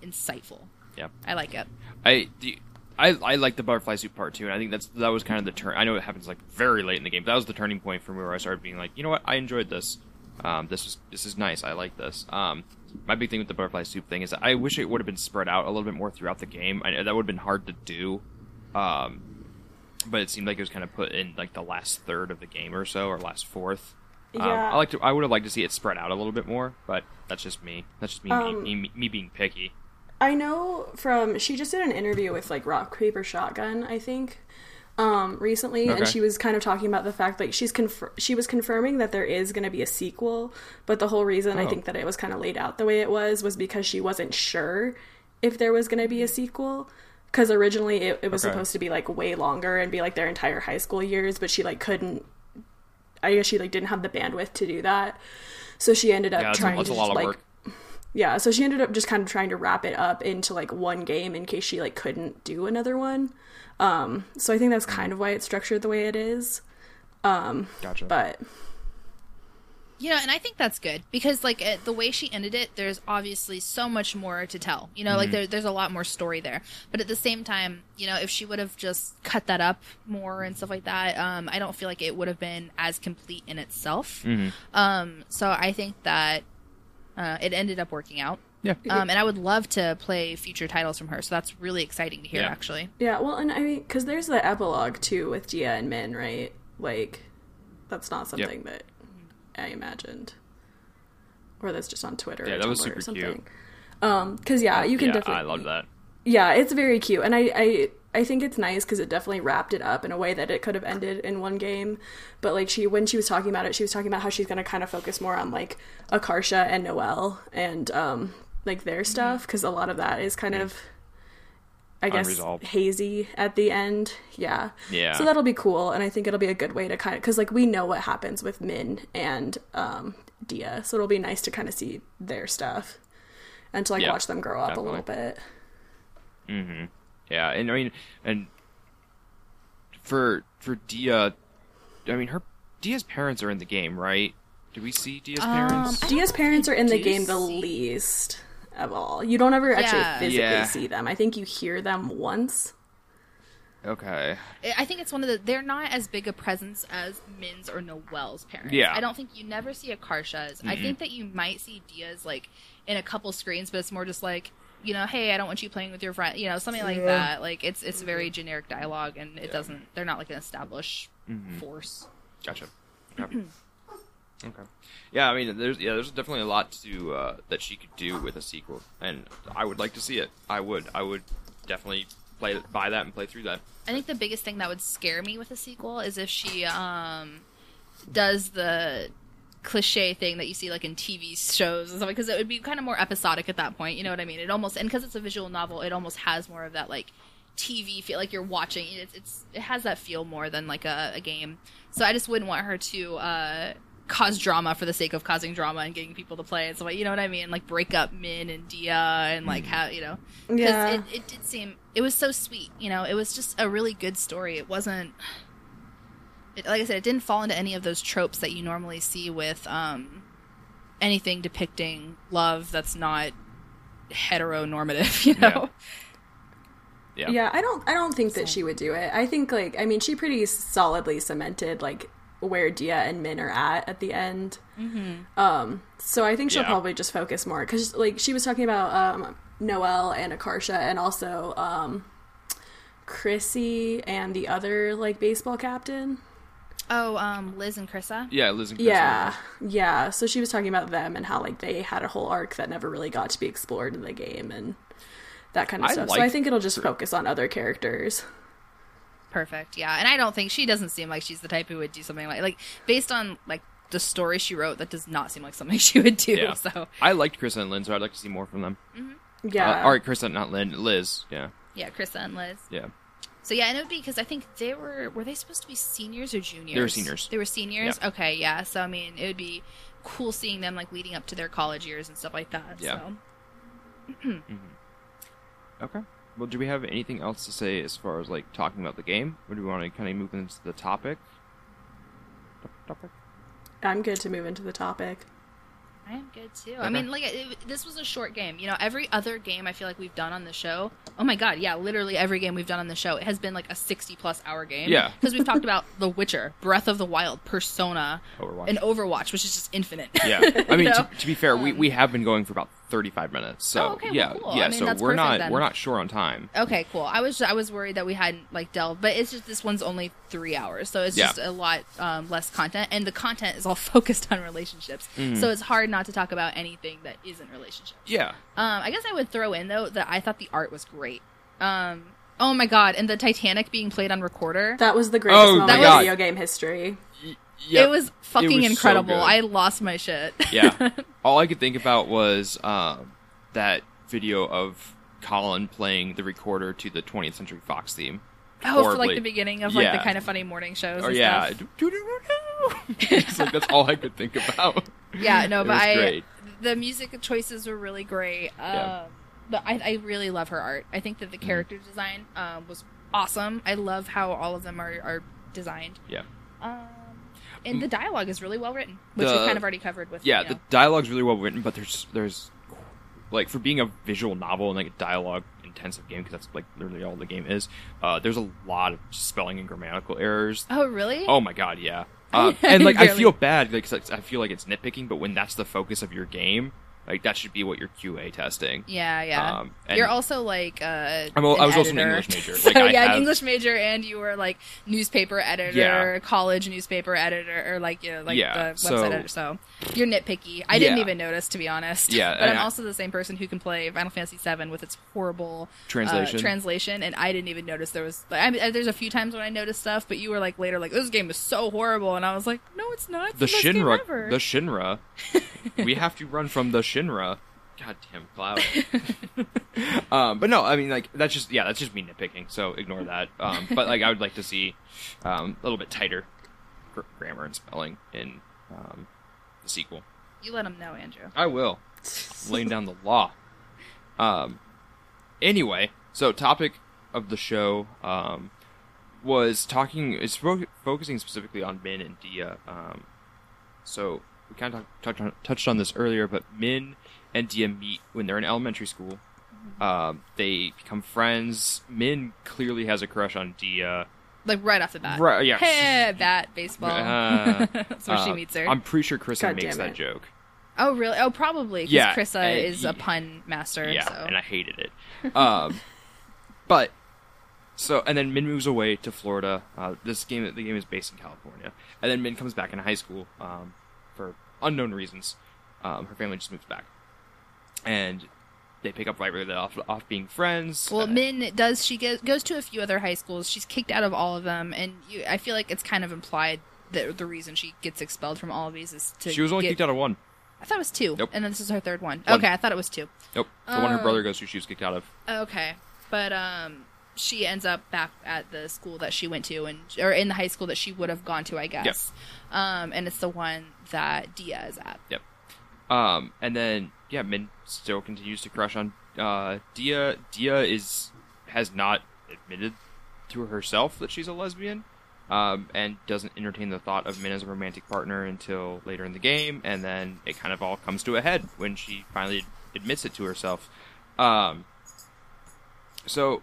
insightful. Yeah. I like it. I the I I like the butterfly soup part too, and I think that's that was kind of the turn. I know it happens like very late in the game. But that was the turning point for me where I started being like, you know what, I enjoyed this. Um, this is this is nice. I like this. Um, my big thing with the butterfly soup thing is that I wish it would have been spread out a little bit more throughout the game. I, that would have been hard to do. Um, but it seemed like it was kind of put in like the last third of the game or so, or last fourth. Um, Yeah. I like to. I would have liked to see it spread out a little bit more, but that's just me. That's just me, Um, me, me, me being picky. I know from she just did an interview with like Rock Paper Shotgun, I think, um, recently, and she was kind of talking about the fact like she's confir- she was confirming that there is going to be a sequel, but the whole reason I Oh. think that it was kind of laid out the way it was was because she wasn't sure if there was going to be a sequel. Because originally it, it was Okay. supposed to be like way longer and be like their entire high school years, but she like couldn't. I guess she like didn't have the bandwidth to do that, so she ended up Yeah, that's a- trying to just, like. Yeah so she ended up just kind of trying to wrap it up into like one game in case she like couldn't do another one um so i think that's kind of why it's structured the way it is Gotcha. but You know, and I think that's good because, like, uh, the way she ended it, there's obviously so much more to tell. You know, like there, there's a lot more story there. But at the same time, you know, if she would have just cut that up more and stuff like that, um, I don't feel like it would have been as complete in itself. Um, so I think that uh, it ended up working out. yeah. Um, and I would love to play future titles from her. So that's really exciting to hear, Yeah. actually. yeah well and i mean because there's the epilogue too with diya and min right like that's not something that i imagined or that's just on twitter Yeah, or that was super or something cute. um because yeah you can yeah, definitely I love that. yeah it's very cute and i i i think it's nice because it definitely wrapped it up in a way that it could have ended in one game. But like she when she was talking about it she was talking about how she's going to kind of focus more on like akarsha and noelle and um like their stuff because a lot of that is kind of i guess Unresolved. hazy at the end. Yeah. Yeah. so that'll be cool and i think it'll be a good way to kind of because like we know what happens with min and um diya so it'll be nice to kind of see their stuff and to like Yeah, watch them grow up definitely. a little bit Yeah, and I mean, and for for Diya, I mean, her Diya's parents are in the game, right? Do we see Diya's um, parents? Diya's parents are in the do game the see- least of all. You don't ever actually Yeah. physically Yeah. see them. I think you hear them once. Okay. I think it's one of the. They're not as big a presence as Min's or Noelle's parents. Yeah. I don't think you never see Akarsha's. I think that you might see Diya's like in a couple screens, but it's more just like you know, hey, I don't want you playing with your friend, you know, something like that. Like it's it's very generic dialogue, and it doesn't. They're not like an established force. Gotcha. Okay. okay. Yeah, I mean, there's yeah, there's definitely a lot to uh, that she could do with a sequel, and I would like to see it. I would. I would definitely play buy that and play through that. I think the biggest thing that would scare me with a sequel is if she um does the cliche thing that you see like in TV shows and stuff because it would be kind of more episodic at that point. You know what I mean? It almost and because it's a visual novel, it almost has more of that like TV feel, like you're watching. It's, it's it has that feel more than like a, a game. So I just wouldn't want her to. uh cause drama for the sake of causing drama and getting people to play and so like you know what I mean like break up Min and Diya and like how you know because Yeah. it, it did seem it was so sweet you know it was just a really good story it wasn't it, like i said it didn't fall into any of those tropes that you normally see with um anything depicting love that's not heteronormative you know Yeah. Yeah, I don't I don't think that she would do it. I think like I mean she pretty solidly cemented like where Diya and Min are at at the end. Mm-hmm. Um, so I think she'll Yeah. probably just focus more because like she was talking about um, Noelle and Akarsha and also um, Chrissy and the other like baseball captain. Oh, um, Liz and Chrissa. Yeah, Liz and Chris. Yeah, yeah. So she was talking about them and how like they had a whole arc that never really got to be explored in the game and that kind of I stuff. so I think it'll just focus on other characters. Perfect. Yeah, and I don't think she doesn't seem like she's the type who would do something like like based on like the story she wrote. That does not seem like something she would do. Yeah. So I liked Chris and Lynn, so I'd like to see more from them. Yeah. Uh, all right, Chris, not Lynn. Liz. Yeah. yeah, Chrissa and Liz. Yeah. So yeah, and it would be because I think they were were they supposed to be seniors or juniors? They were seniors. They were seniors. Yeah. Okay, yeah. So I mean, it would be cool seeing them like leading up to their college years and stuff like that. Yeah. So mm-hmm. Okay. Well, do we have anything else to say as far as like talking about the game, or do we want to kind of move into the topic? Topic. I'm good to move into the topic. I am good too. I mean, like it, this was a short game. You know, every other game I feel like we've done on the show. Oh my god, yeah, literally every game we've done on the show it has been like a sixty plus hour game. Yeah. because we've talked about The Witcher, Breath of the Wild, Persona, Overwatch. and Overwatch, which is just infinite. Yeah. I mean, You to, know? to be fair, we, we um, have been going for about thirty-five minutes. So Oh, okay, well, yeah. I yeah. mean, so that's we're perfect not then. we're not sure on time. Okay, cool. I was I was worried that we hadn't like delved, but it's just this one's only three hours, so it's Yeah. just a lot um, less content, and the content is all focused on relationships. Mm-hmm. So it's hard not to talk about anything that isn't relationships. Yeah. Um, I guess I would throw in though that I thought the art was great. Um, oh my god, and the Titanic being played on recorder. That was the greatest Oh moment my in video game history. Yeah. It was fucking It was incredible. good. I lost my shit. yeah. All I could think about was um, that video of Colin playing the recorder to the 20th Century Fox theme. oh, for like the beginning of like the Kinda Funny morning shows. Or yeah, like that's all I could think about. Yeah, no, but I great. the music choices were really great. Um, Yeah. but I, I really love her art. I think that the Mm-hmm. character design um, was awesome. I love how all of them are, are designed. Yeah. Um, and the dialogue is really well written, which we The- kind of already covered with. Yeah, you the know. dialogue's really well written, but there's there's like for being a visual novel and like a dialogue intensive game because that's like literally all the game is. Uh, there's a lot of spelling and grammatical errors. Oh, really? Oh my god, yeah. Um, and like I feel bad because like, I feel like it's nitpicking, but when that's the focus of your game, like that should be what you're QA testing. Yeah, yeah. Um, You're also like uh, I'm al- an I was also an. English major. So Like, I yeah, an have- English major, and you were like newspaper editor, Yeah. college newspaper editor, or like you know, like Yeah, the website so- editor. So you're nitpicky. I didn't even notice, to be honest. Yeah, but I'm I- also the same person who can play Final Fantasy VII with its horrible uh, Translation. translation, and I didn't even notice there was. Like, I mean, there's a few times when I noticed stuff, but you were like later, like this game is so horrible, and I was like, no, it's not. It's The the, Shinra, the Shinra. we have to run from the Shinra. Goddamn cloud. um, but no, I mean like that's just yeah, that's just me nitpicking. So ignore that. Um, but like I would like to see um, a little bit tighter gr- grammar and spelling in um, the sequel. you let him know, Andrew. I will. Laying down the law. Um. Anyway, so topic of the show um, was talking is fo- focusing specifically on Min and Diya. Um, so we kind of touched on, touched on this earlier, but Min and Diya meet when they're in elementary school. Um, they become friends. Min clearly has a crush on Diya. Like right off the bat. Right, yeah. Hey, bat baseball. Uh, That's where she uh, meets her. I'm pretty sure Kristen God makes that joke. Oh, really? Oh, probably. Because Yeah, Chrissa and is a pun master. Yeah, so. and I hated it. Um, but so and then Min moves away to Florida. Uh, this game, the game is based in California, and then Min comes back in high school um, for unknown reasons. Um, her family just moves back, and they pick up right where they off off being friends. well, Uh, Min does. She goes, goes to a few other high schools. She's kicked out of all of them, and you, I feel like it's kind of implied that the reason she gets expelled from all of these is to. she was only get, kicked out of one. I thought it was two, Nope. and then this is her third one. One. Okay, I thought it was two. Nope, the one her brother goes to, she was kicked out of. Okay, but um, she ends up back at the school that she went to, and or in the high school that she would have gone to, I guess. Um, and it's the one that Diya is at. Yep. Um, and then yeah, Min still continues to crush on uh, Diya. Diya is has not admitted to herself that she's a lesbian, um, and doesn't entertain the thought of Min as a romantic partner until later in the game, and then it kind of all comes to a head when she finally admits it to herself. Um, so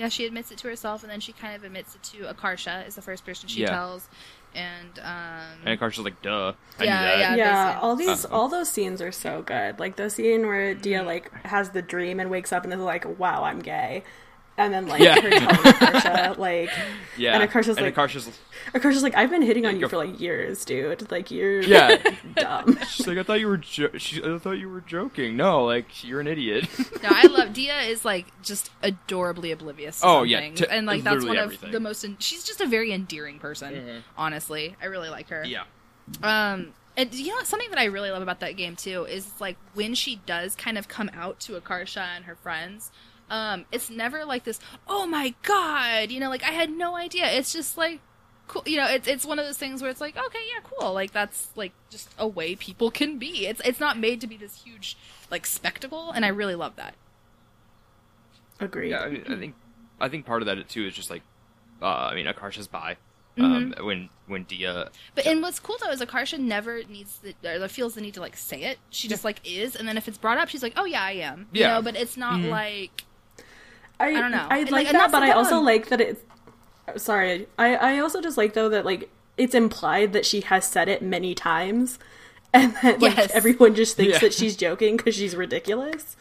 Yeah, she admits it to herself, and then she kind of admits it to Akarsha. Is the first person she Yeah. tells, and um, and Akarsha's like, "Duh, I Yeah, knew that." yeah. yeah, all these, Uh-huh. all those scenes are so good. Like the scene where Diya like has the dream and wakes up and is like, "Wow, I'm gay," and then like Yeah. her telling Akarsha like Yeah, And Akarsha's like- Akarsha's, Akarsha's like I've been hitting on you for like years, dude. Like you're yeah. dumb. She's like, I thought you were, jo- she, I thought you were joking. No, like you're an idiot. No, I love Diya is like just adorably oblivious. To Oh, yeah, things. to and like that's one everything. of the most. En- she's just a very endearing person. Mhm. Honestly, I really like her. yeah, Um, and you know something that I really love about that game too is like when she does kind of come out to Akarsha and her friends. Um, it's never like this. Oh my god! You know, like I had no idea. It's just like cool. You know, it's it's one of those things where it's like, okay, yeah, cool. Like that's like just a way people can be. It's it's not made to be this huge like spectacle, and I really love that. Agreed. yeah. I, mean, I think, I think part of that too is just like, uh, I mean, Akarsha's bi. Um, Mm-hmm. when when Diya, But and what's cool though is Akarsha never needs the or feels the need to like say it. She just like is, and then if it's brought up, she's like, "Oh yeah, I am." You Yeah. know, but it's not like I, don't know. I like like, that, but I also problem. like that it's. Sorry, I I also just like though that like it's implied that she has said it many times, and that like Yes. everyone just thinks Yeah. that she's joking because she's ridiculous.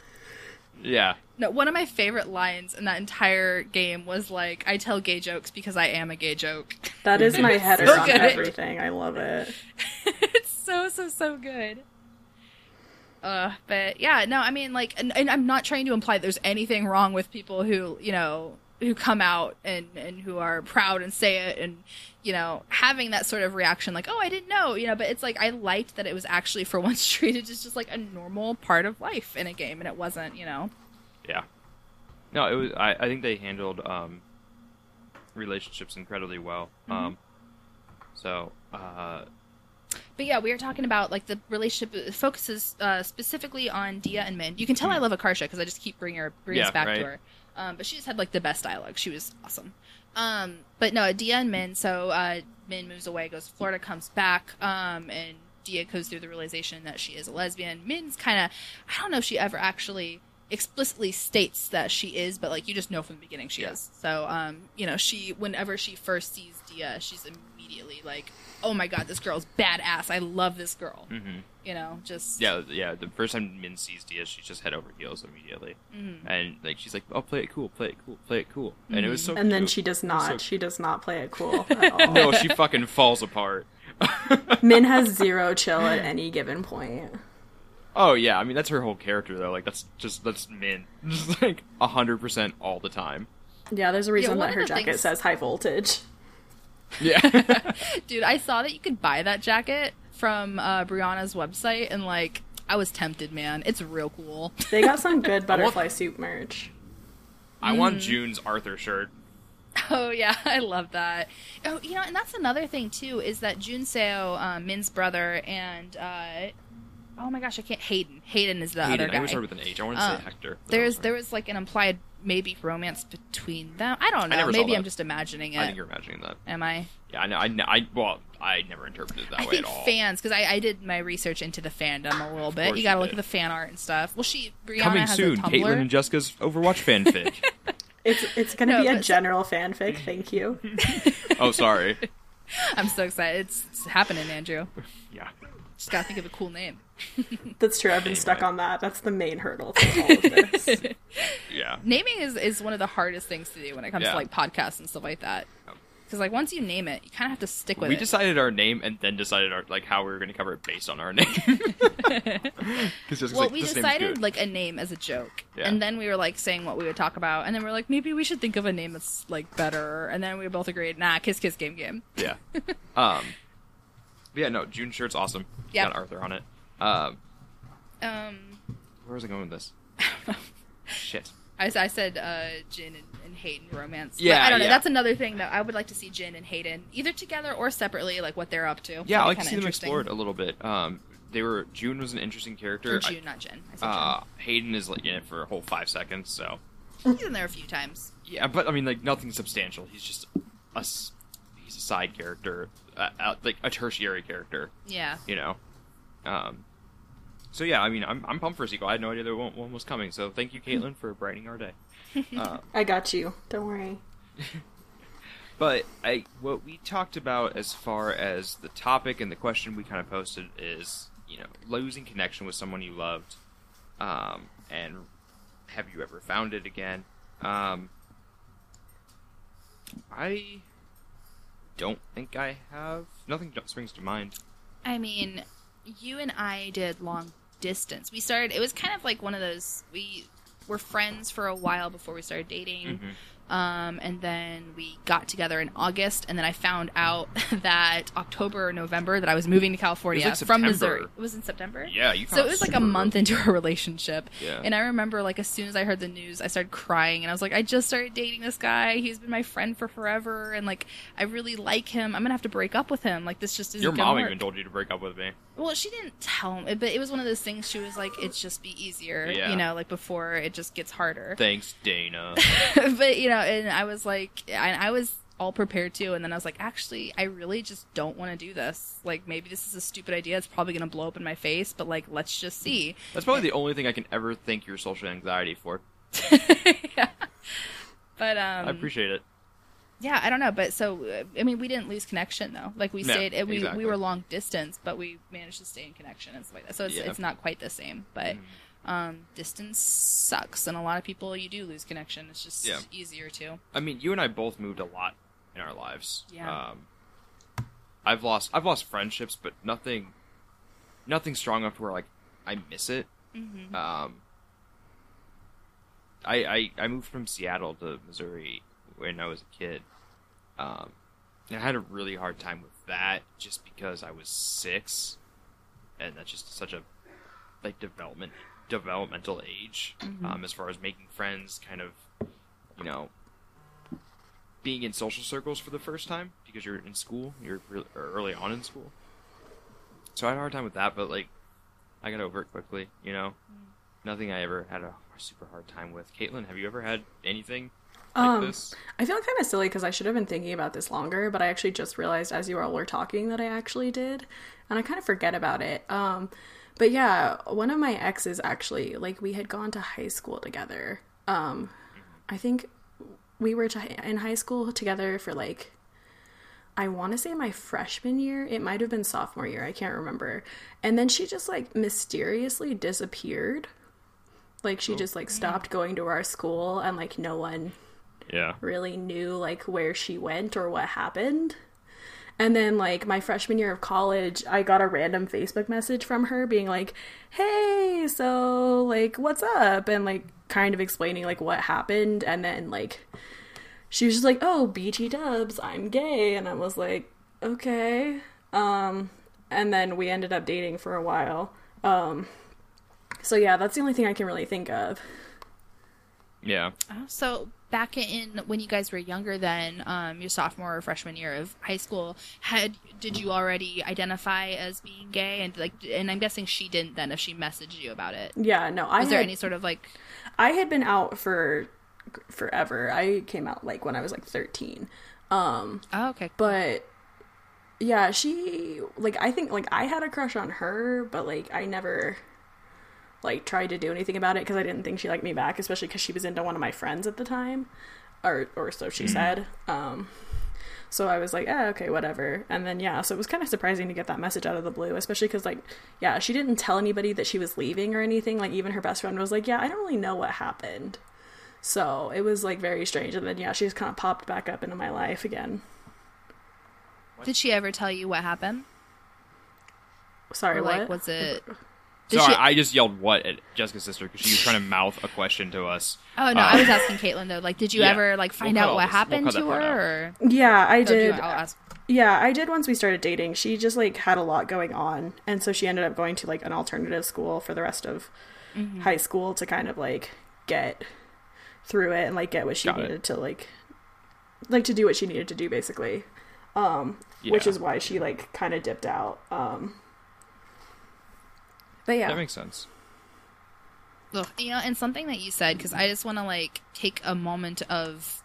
yeah, no. One of my favorite lines in that entire game was like, "I tell gay jokes because I am a gay joke." That is my header so on good. everything. I love it. it's so so so good. Uh, but yeah, no, I mean, like, and, and I'm not trying to imply there's anything wrong with people who, you know, who come out and and who are proud and say it, and you know, having that sort of reaction, like, oh, I didn't know, you know. But it's like I liked that it was actually for once treated as just like a normal part of life in a game, and it wasn't, you know. yeah. No, it was. I, I think they handled um, relationships incredibly well. Mm-hmm. Um, so uh, But yeah, we were talking about like the relationship focuses uh, specifically on Diya and Min. You can tell I love Akarsha because I just keep bringing her bringing us. Yeah, back to her. Um, but she just had like the best dialogue. She was awesome. Um, but no, Diya and Min. So uh, Min moves away, goes to Florida, comes back, um, and Diya goes through the realization that she is a lesbian. Min's kind of I don't know if she ever actually explicitly states that she is, but like you just know from the beginning she Yeah. is. So um, you know, she whenever she first sees Diya, she's immediately like, "Oh my god, this girl's badass. I love this girl." mhm. You know, just yeah, yeah. The first time Min sees Diya, she's just head over heels immediately, Mhm. and like she's like, "Oh, play it cool, play it cool, play it cool," and it was so. And then she does not. so- She does not play it cool at all. no, she fucking falls apart. Min has zero chill at any given point. Oh yeah, I mean that's her whole character though. Like that's just that's Min, just like hundred percent all the time. Yeah, there's a reason one that her jacket things- says high voltage. Yeah, dude, I saw that you could buy that jacket from uh, Brianna's website, and like, I was tempted, man. It's real cool. They got some good butterfly soup merch. I Mm. want June's Arthur shirt. Oh yeah, I love that. Oh, you know, and that's another thing too is that Junseo, um, Min's brother, and uh, oh my gosh, I can't. Hayden. Hayden is the Hayden. other I guy. always start with an H. I want to Uh, say Hector. There's there was like an implied maybe romance between them. I don't know. never saw maybe that. I'm just imagining it. I think you're imagining that. Am I? Yeah, I know. I, know, I well, I never interpreted it that I way think at all. fans, because I, I did my research into the fandom a little bit. You got to look did. at the fan art and stuff. Well, she Brianna Coming has soon, a Tumblr. Caitlin and Jessica's Overwatch fanfic. It's it's gonna No, be a but- general fanfic. Thank you. oh, sorry. I'm so excited. It's, it's happening, Andrew. Yeah. Just gotta think of a cool name. That's true. I've been stuck on that. That's the main hurdle for all of this. Yeah. Naming is, is one of the hardest things to do when it comes Yeah. to like podcasts and stuff like that. Because like once you name it, you kind of have to stick with it. We it. decided our name and then decided our like how we were going to cover it based on our name. Because well, we decided like a name as a joke, Yeah. and then we were like saying what we would talk about, and then we are like maybe we should think of a name that's like better, and then we both agreed, nah, kiss kiss game game. yeah. Um. But yeah. No, June shirt's awesome. Yep. Got Arthur on it. Um. Um, Where was I going with this? Shit. I, I said uh, Jin and, and Hayden romance. But Yeah, I don't know. yeah. That's another thing that I would like to see Jin and Hayden either together or separately, like what they're up to. Yeah, I like to see them explored a little bit. Um. They were June was an interesting character. Or June, not Jin. I Uh, Hayden is like in it for a whole five seconds, so. He's in there a few times. yeah. But I mean, like nothing substantial. He's just a he's a side character, uh, uh, like a tertiary character. Yeah. you know. Um, so yeah, I mean, I'm I'm pumped for a sequel. I had no idea that one, one was coming. So thank you, Caitlin, for brightening our day. Uh, I got you. Don't worry. but I what we talked about as far as the topic and the question we kind of posted is you know losing connection with someone you loved, um, and have you ever found it again? Um, I don't think I have. Nothing springs to mind. I mean, you and I did long distance. We started. It was kind of like one of those. We were friends for a while before we started dating. Mm-hmm. Um, and then we got together in August, and then I found out that October or November that I was moving to California like from Missouri. It was in September. Yeah, you So it was like a month into our relationship. Yeah. And I remember, like, as soon as I heard the news, I started crying, and I was like, I just started dating this guy. He's been my friend for forever, and like, I really like him. I'm gonna have to break up with him. Like, this just isn't Your gonna mom work. even told you to break up with me. Well, she didn't tell me, but it was one of those things. She was like, "It's just be easier," Yeah. you know, like before it just gets harder. Thanks, Dana. but you know, and I was like, I, I was all prepared to, and then I was like, actually, I really just don't want to do this. Like, maybe this is a stupid idea. It's probably gonna blow up in my face, but like, let's just see. That's probably the only thing I can ever thank your social anxiety for. yeah. But um, I appreciate it. Yeah, I don't know, but so uh, I mean, we didn't lose connection though. Like we No, stayed, we exactly. we were long distance, but we managed to stay in connection and stuff like that. So it's Yeah. It's not quite the same, but um, distance sucks, and a lot of people you do lose connection. It's just Yeah. easier to. I mean, you and I both moved a lot in our lives. Yeah. Um, I've lost I've lost friendships, but nothing, nothing strong enough to where like I miss it. Mm-hmm. Um, I, I I moved from Seattle to Missouri when I was a kid. Um, I had a really hard time with that just because I was six, and that's just such a like development developmental age um, as far as making friends, kind of you know being in social circles for the first time because you're in school, you're re- early on in school. So I had a hard time with that, but like I got over it quickly. You know, nothing I ever had a super hard time with. Caitlin, have you ever had anything like Um, this? I feel kind of silly because I should have been thinking about this longer, but I actually just realized as you all were talking that I actually did, and I kind of forget about it. Um, but yeah, one of my exes actually, like, we had gone to high school together. Um, I think we were to, in high school together for like, I want to say my freshman year. It might have been sophomore year. I can't remember. And then she just like mysteriously disappeared. Like she just like stopped going to our school and like no one Yeah. really knew like where she went or what happened. And then like my freshman year of college, I got a random Facebook message from her being like, "Hey, so like what's up?" and like kind of explaining like what happened and then like she was just like, "Oh, BT dubs, I'm gay." And I was like, "Okay." Um and then we ended up dating for a while. Um so yeah, that's the only thing I can really think of. Yeah. Oh, so back in when you guys were younger, then um, your sophomore or freshman year of high school, had did you already identify as being gay? And like, and I'm guessing she didn't. Then, if she messaged you about it, Yeah, no, I was there had- any sort of like? I had been out for forever. I came out like when I was like 13. Um Oh, okay. but yeah, she like I think like I had a crush on her, but like I never like tried to do anything about it because I didn't think she liked me back, especially because she was into one of my friends at the time, or or so she said. Um, so I was like, eh, okay, whatever. And then yeah, so it was kind of surprising to get that message out of the blue, especially because like yeah, she didn't tell anybody that she was leaving or anything. Like even her best friend was like, yeah, I don't really know what happened. So it was like very strange. And then yeah, she just kind of popped back up into my life again. Did she ever tell you what happened? Sorry, Or, like, what? was it? Did Sorry, she- I just yelled what at Jessica's sister because she was trying to mouth a question to us. Oh no, Uh, I was asking Caitlin though. Like, did you Yeah. ever like find We'll out what this- we'll happened to her? Or Yeah, I you- did. I'll ask. Yeah, I did once we started dating. She just like had a lot going on, and so she ended up going to like an alternative school for the rest of Mm-hmm. high school to kind of like get through it and like get what she Got it. needed to like like to do what she needed to do basically. Um which is why she like kind of dipped out. Um But yeah. That makes sense. Ugh, you know, and something that you said because I just want to like take a moment of,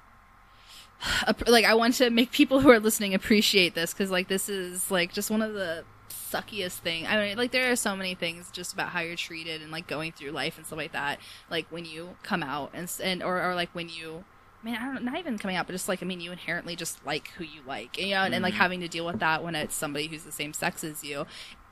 ap- like, I want to make people who are listening appreciate this because like this is like just one of the suckiest thing. I mean, like there are so many things just about how you're treated and like going through life and stuff like that. Like when you come out and and or, or like when you. I mean, I don't know, not even coming out, but just like I mean, you inherently just like who you like, you know, and, and like mm-hmm. having to deal with that when it's somebody who's the same sex as you.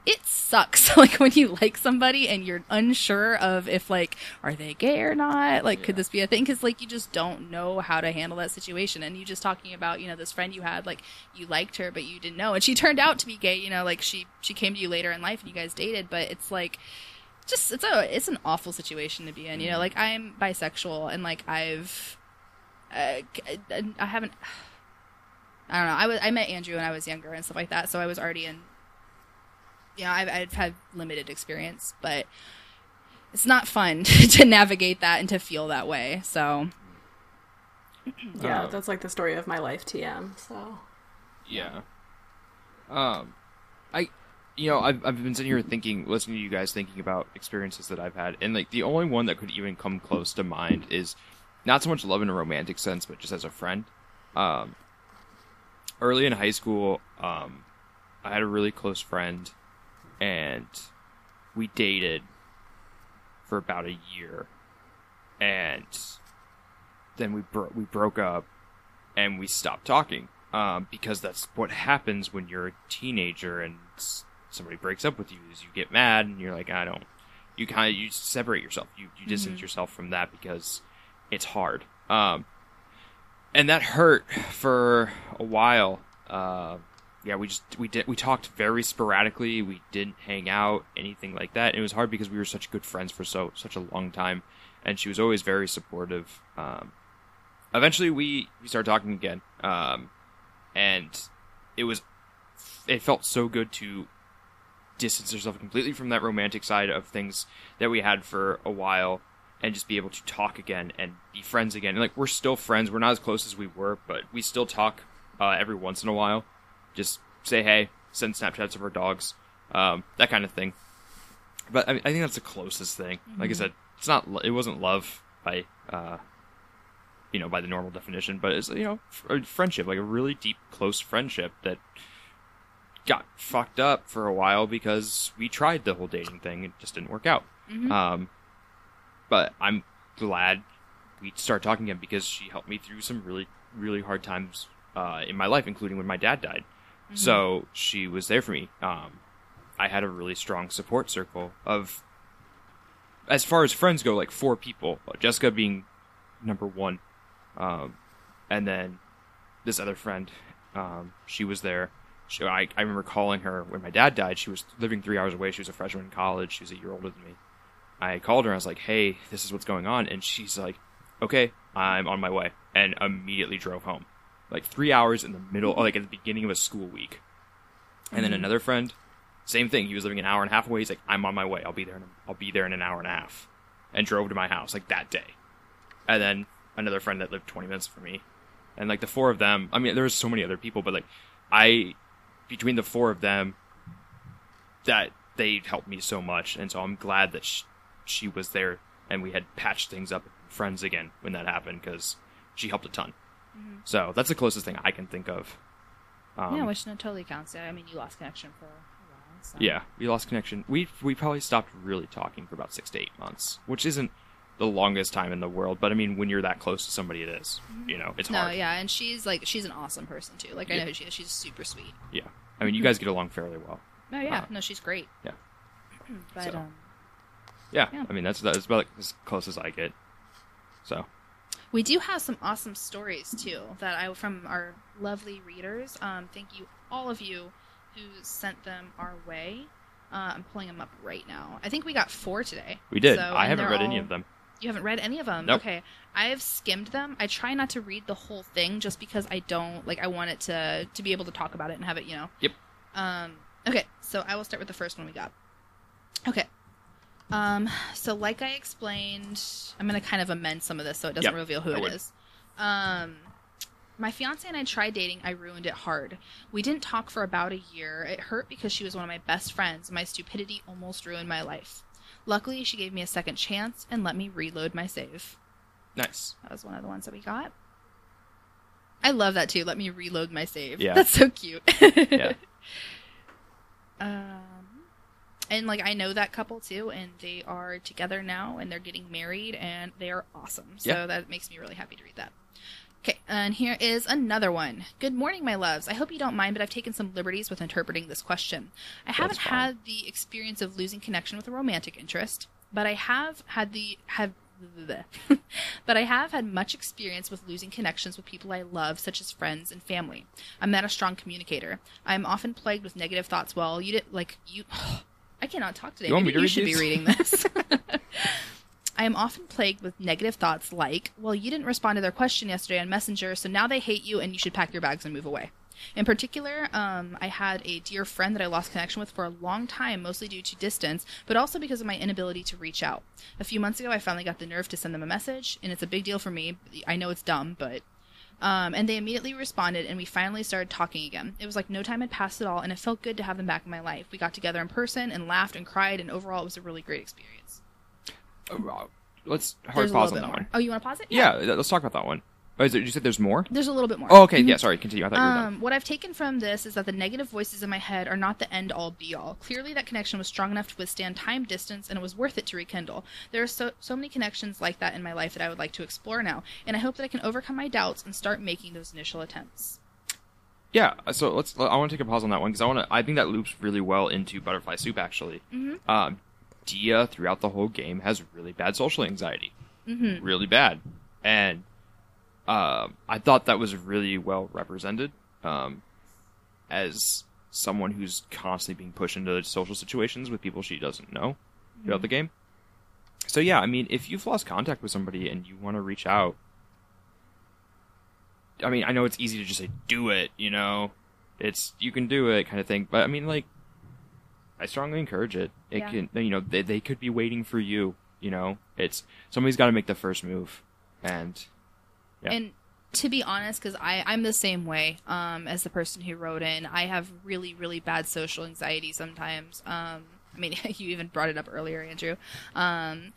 It sucks. Like when you like somebody and you're unsure of if like are they gay or not? Like could this be a thing? Because like you just don't know how to handle that situation. And you just talking about you know this friend you had like you liked her but you didn't know. And she turned out to be gay you know like she she came to you later in life and you guys dated but it's like just it's a it's an awful situation to be in you know? Like i'm bisexual and like i've uh, i haven't i don't know. I was i met andrew when i was younger and stuff like that so i was already in you know i've, I've had limited experience but it's not fun to navigate that and to feel that way so Yeah, Uh, that's like the story of my life, TM. So Yeah. Um, I, you know, I've I've been sitting here thinking, listening to you guys thinking about experiences that I've had, and like the only one that could even come close to mind is not so much love in a romantic sense, but just as a friend. Um, early in high school, um, I had a really close friend, and we dated for about a year, and then we bro- we broke up, and we stopped talking um, because that's what happens when you're a teenager and somebody breaks up with you is you get mad and you're like I don't you kind of you separate yourself. You you distance yourself from that because it's hard. Um, and that hurt for a while uh, yeah we just we did we talked very sporadically we didn't hang out anything like that and it was hard because we were such good friends for so such a long time and she was always very supportive um, eventually we we started talking again um and it was it felt so good to distance yourself completely from that romantic side of things that we had for a while and just be able to talk again and be friends again. And, like we're still friends. We're not as close as we were, but we still talk uh, every once in a while. Just say hey, send Snapchats of our dogs, um, that kind of thing. But I, I think that's the closest thing. Like I said, it's not it wasn't love by, uh, you know, by the normal definition, but it's you know, f- friendship, like a really deep, close friendship that got fucked up for a while because we tried the whole dating thing. It just didn't work out. Um, but I'm glad we started talking again because she helped me through some really, really hard times uh, in my life, including when my dad died. So she was there for me. Um, I had a really strong support circle of, as far as friends go, like four people. Jessica being number one, um, and then this other friend, um, she was there. She, I, I remember calling her when my dad died. She was living three hours away. She was a freshman in college. She was a year older than me. I called her. I was like, "Hey, this is what's going on," and she's like, "Okay, I'm on my way," and immediately drove home. Like three hours in the middle, like at the beginning of a school week. And then mm-hmm. another friend, same thing. He was living an hour and a half away. He's like, "I'm on my way. I'll be there. In a, I'll be there in an hour and a half," and drove to my house like that day. And then another friend that lived 20 minutes from me, and like the four of them. I mean, there was so many other people, but like I, between the four of them, that they helped me so much, and so I'm glad that she, she was there and we had patched things up friends again when that happened because she helped a ton. So that's the closest thing I can think of. Um, yeah which totally counts yeah i mean you lost connection for a while so. yeah, we lost connection. We we probably stopped really talking for about six to eight months, which isn't the longest time in the world. But I mean, when you're that close to somebody, it is. You know, it's no hard. yeah and she's like she's an awesome person too like i Yeah. know who she is she's super sweet Yeah. I mean, you guys get along fairly well. no yeah Uh, no she's great Yeah. but So. um Yeah. Yeah. I mean, that's that's about as close as I get. So We do have some awesome stories too that I from our lovely readers. Um, thank you all of you who sent them our way. Uh, I'm pulling them up right now. I think we got four today. we did. So- I haven't read any of them. You haven't read any of them? Nope. Okay. I've skimmed them. I try not to read the whole thing just because I don't like I want it to to be able to talk about it and have it, you know. Yep. Um okay, so I will start with the first one we got. Okay. Um so like I explained, I'm going to kind of amend some of this so it doesn't Yep, reveal who I it would. is. Um my fiance and I tried dating. I ruined it hard. We didn't talk for about a year. It hurt because she was one of my best friends. My stupidity almost ruined my life. Luckily, she gave me a second chance and let me reload my save. Nice. That was one of the ones that we got. I love that too. Let me reload my save. Yeah. That's so cute. Yeah. Um, and like I know that couple too, and they are together now, and they're getting married, and they are awesome. So Yeah. that makes me really happy to read that. Okay, and here is another one. Good morning, my loves. I hope you don't mind, but I've taken some liberties with interpreting this question. I haven't fine. had the experience of losing connection with a romantic interest, but I have had the have but I have had much experience with losing connections with people I love, such as friends and family. I'm not a strong communicator. I am often plagued with negative thoughts. Well, you did like you. Oh, I cannot talk today. You Maybe you should be reading this. I am often plagued with negative thoughts like, well, you didn't respond to their question yesterday on Messenger, so now they hate you and you should pack your bags and move away. In particular, um, I had a dear friend that I lost connection with for a long time, mostly due to distance, but also because of my inability to reach out. A few months ago, I finally got the nerve to send them a message, and it's a big deal for me. I know it's dumb, but. Um, and they immediately responded, and we finally started talking again. It was like no time had passed at all, and it felt good to have them back in my life. We got together in person and laughed and cried, and overall, it was a really great experience. Uh, Let's hard There's pause on that more. one. Oh, you want to pause it? Yeah, th- let's talk about that one. Oh, is it, you said there's more? There's a little bit more. Oh, okay. Yeah, sorry. Continue. I thought you were done. Um, what I've taken from this is that the negative voices in my head are not the end all be all. Clearly, that connection was strong enough to withstand time, distance, and it was worth it to rekindle. There are so so many connections like that in my life that I would like to explore now, and I hope that I can overcome my doubts and start making those initial attempts. Yeah, so let's. I want to take a pause on that one because I want to. I think that loops really well into Butterfly Soup. Actually, Mm-hmm. um, Diya throughout the whole game has really bad social anxiety, mm-hmm. really bad, and um, I thought that was really well represented. Um, as someone who's constantly being pushed into social situations with people she doesn't know throughout the game. So yeah, I mean, if you've lost contact with somebody and you want to reach out, I mean, I know it's easy to just say do it, you know, it's you can do it kind of thing, but I mean, like, I strongly encourage it. It Yeah. can, you know, they they could be waiting for you. You know, it's somebody's got to make the first move, and Yeah. And to be honest, because I'm the same way um, as the person who wrote in. I have really really bad social anxiety sometimes. Um, I mean, you even brought it up earlier, Andrew. Um,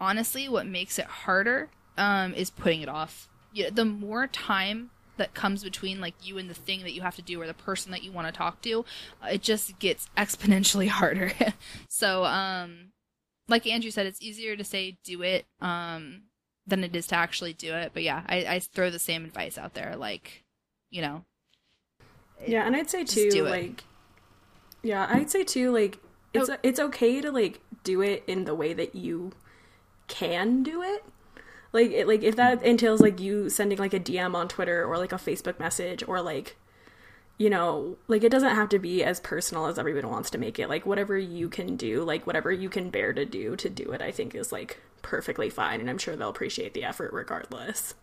honestly, what makes it harder um, is putting it off. Yeah, the more time that comes between like you and the thing that you have to do or the person that you want to talk to, uh, it just gets exponentially harder. so, um, like Andrew said, it's easier to say do it um, than it is to actually do it. But yeah, I, I throw the same advice out there. Like, you know, Yeah, and I'd say too, like, yeah, I'd say too, like, it's Oh. it's okay to like do it in the way that you can do it. Like, it, like if that entails like you sending like a DM on Twitter or like a Facebook message or like, you know, like it doesn't have to be as personal as everyone wants to make it. Like whatever you can do, like whatever you can bear to do to do it, I think is like perfectly fine, and I'm sure they'll appreciate the effort regardless.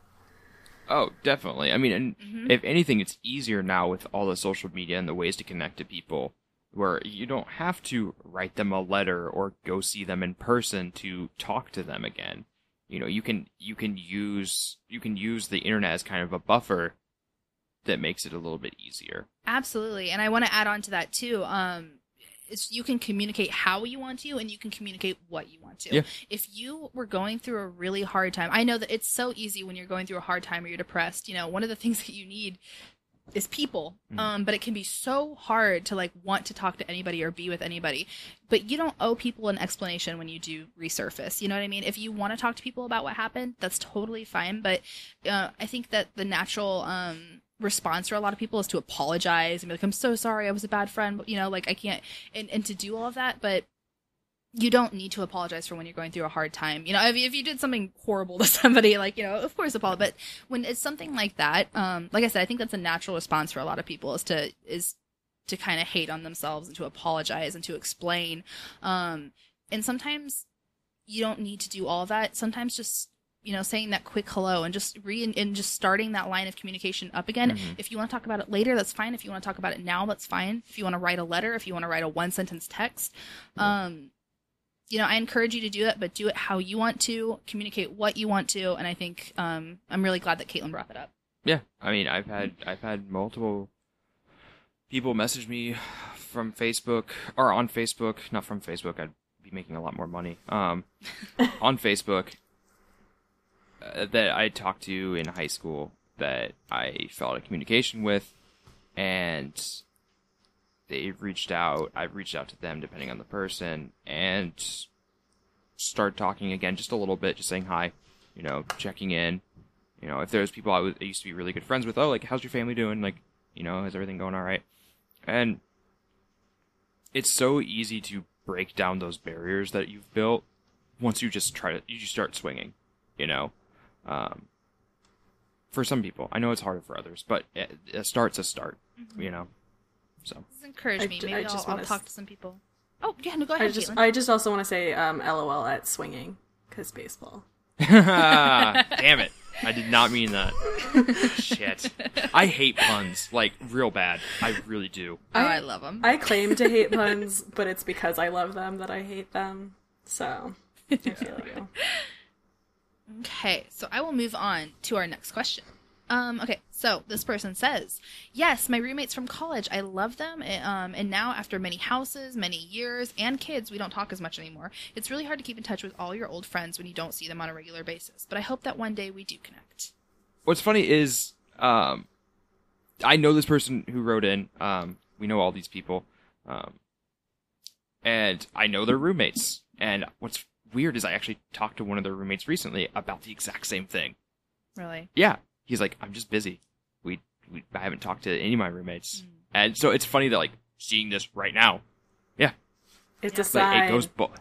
Oh, definitely. I mean, and Mm-hmm. if anything, it's easier now with all the social media and the ways to connect to people, where you don't have to write them a letter or go see them in person to talk to them again. You know, you can you can use you can use the internet as kind of a buffer that makes it a little bit easier. Absolutely, and I want to add on to that too. Um, it's, you can communicate how you want to, and you can communicate what you want to. Yeah. If you were going through a really hard time, I know that it's so easy when you're going through a hard time or you're depressed. You know, one of the things that you need is people. Um, but it can be so hard to like want to talk to anybody or be with anybody. But you don't owe people an explanation when you do resurface. You know what I mean? If you want to talk to people about what happened, that's totally fine. But uh, I think that the natural um, response for a lot of people is to apologize and be like, "I'm so sorry, I was a bad friend." You know, like I can't, and and to do all of that, but you don't need to apologize for when you're going through a hard time. You know, if if you did something horrible to somebody, like, you know, of course apologize. But when it's something like that, um, like I said, I think that's a natural response for a lot of people is to, is to kind of hate on themselves and to apologize and to explain. Um, and sometimes you don't need to do all that. Sometimes just, you know, saying that quick hello and just re and just starting that line of communication up again. If you want to talk about it later, that's fine. If you want to talk about it now, that's fine. If you want to write a letter, if you want to write a one sentence text, um, you know, I encourage you to do that, but do it how you want to, communicate what you want to, and I think um, I'm really glad that Caitlin brought that up. Yeah, I mean, I've had I've had multiple people message me from Facebook or on Facebook, not from Facebook. I'd be making a lot more money. Um, on Facebook Uh, that I talked to in high school that I fell out of communication with, and they've reached out. I've reached out to them depending on the person, and start talking again just a little bit, just saying hi, you know, checking in, you know, if there's people I, was, I used to be really good friends with, oh, like, how's your family doing? Like, you know, is everything going all right? And it's so easy to break down those barriers that you've built once you just try to, you start swinging, you know? Um, for some people, I know it's harder for others, but it, a start's a start, you know? So. This encourage I me. Maybe I I'll, just I'll wanna talk s- to some people. Oh yeah, no, go I ahead. just Caitlin. I just also want to say um, LOL at swinging because baseball. Damn it. I did not mean that. Shit. I hate puns, like, real bad. I really do. oh, I, I- love them. I claim to hate puns, but it's because I love them that I hate them. So I feel you. Okay, so I will move on to our next question. Um, okay, so this person says, "Yes, my roommates from college. I love them. eh, Um, and now after many houses, many years, and kids, we don't talk as much anymore. It's really hard to keep in touch with all your old friends when you don't see them on a regular basis. But I hope that one day we do connect." What's funny is, um, I know this person who wrote in. Um, we know all these people. Um, and I know their roommates. And what's weird is I actually talked to one of their roommates recently about the exact same thing. Really? Yeah. He's like, I'm just busy. We, we I haven't talked to any of my roommates. And so it's funny that like seeing this right now. Yeah. It's Yeah. a It's like sign. it goes both.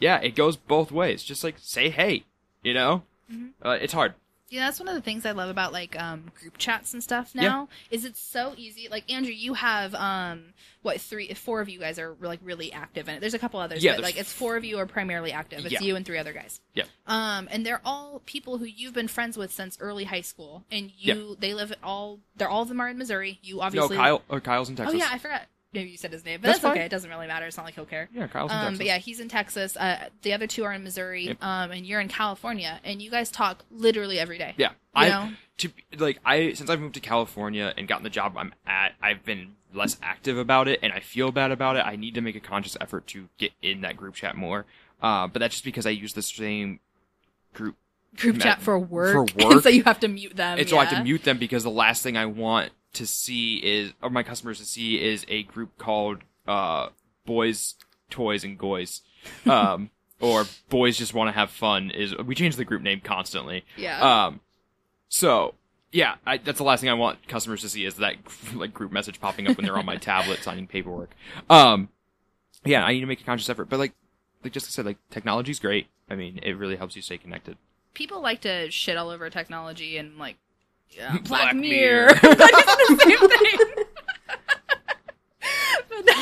Yeah, it goes both ways. Just like say hey, you know. Mhm. Uh, it's hard. Yeah, that's one of the things I love about like um group chats and stuff Yeah. now is it's so easy. Like Andrew, you have um what three four of you guys are like really active in it. There's a couple others, Yeah, but like it's four of you are primarily active. It's Yeah. you and three other guys. Yeah. Um and they're all people who you've been friends with since early high school and you they live all they're all of them are in Missouri. You obviously no, Kyle or Kyle's in Texas. Oh yeah, I forgot. Maybe you said his name, but That's that's, okay. It doesn't really matter. It's not like he'll care. Yeah, Kyle's in Um, Texas. but yeah, he's in Texas. Uh, the other two are in Missouri, Yep. um, and you're in California, and you guys talk literally every day. Yeah, I know? to like I since I've moved to California and gotten the job I'm at, I've been less active about it, and I feel bad about it. I need to make a conscious effort to get in that group chat more. Uh, but that's just because I use the same group. group Ma- chat for work, for work. so you have to mute them. and so I have to mute them because the last thing I want to see is, or my customers to see is a group called uh, Boys, Toys, and Goys. Um, or Boys Just Want to Have Fun. Is we change the group name constantly. Yeah. Um, so yeah, I, that's the last thing I want customers to see is that like group message popping up when they're on my tablet signing paperwork. Um, yeah, I need to make a conscious effort, but like, like just I said, like technology's great. I mean, it really helps you stay connected. People like to shit all over technology and like yeah, Black, Black Mirror. Mirror. That is the same thing.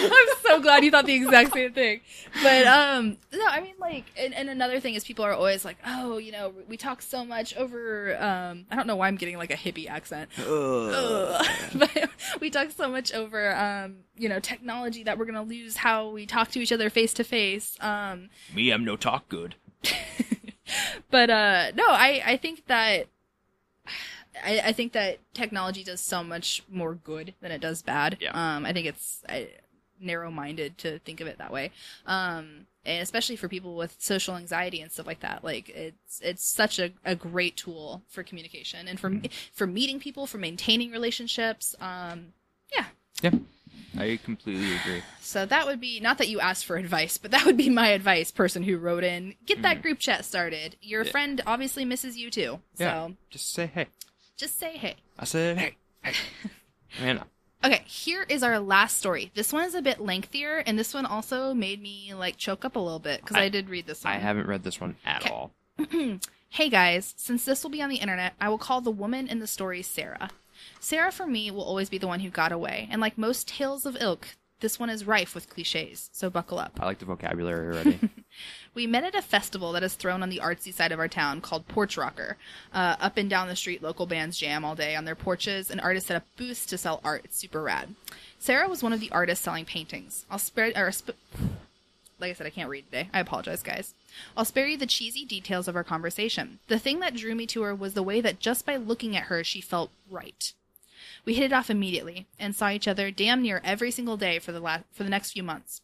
I'm so glad you thought the exact same thing. But um, no, I mean like, and, and another thing is people are always like, oh, you know, we talk so much over. Um, I don't know why I'm getting like a hippie accent. Ugh. but we talk so much over um, you know technology that we're gonna lose how we talk to each other face to face um Me, I'm no talk good. but uh no i i think that I, I think that technology does so much more good than it does bad. Yeah. Um, I think it's narrow-minded to think of it that way. Um, and especially for people with social anxiety and stuff like that. Like it's it's such a, a great tool for communication and for for meeting people, for maintaining relationships. Um, yeah. Yeah, I completely agree. So that would be not that you asked for advice, but that would be my advice, person who wrote in. Get that group chat started. Your Yeah. friend obviously misses you too. So Yeah, just say hey. Just say hey. I said hey, hey. Man, Okay, here is our last story. This one is a bit lengthier, and this one also made me like choke up a little bit because I, I- did read this one. I haven't read this one at Okay. all. Hey guys, since this will be on the internet, I will call the woman in the story Sarah. Sarah, for me, will always be the one who got away, and like most tales of ilk, this one is rife with cliches, so buckle up. I like the vocabulary already. We met at a festival that is thrown on the artsy side of our town called Porch Rocker. Uh, up and down the street, local bands jam all day on their porches, and artists set up booths to sell art. It's super rad. Sarah was one of the artists selling paintings. I'll spare, or sp- like I said, I can't read today. I apologize, guys. I'll spare you the cheesy details of our conversation. The thing that drew me to her was the way that just by looking at her, she felt right. We hit it off immediately and saw each other damn near every single day for the last for the next few months.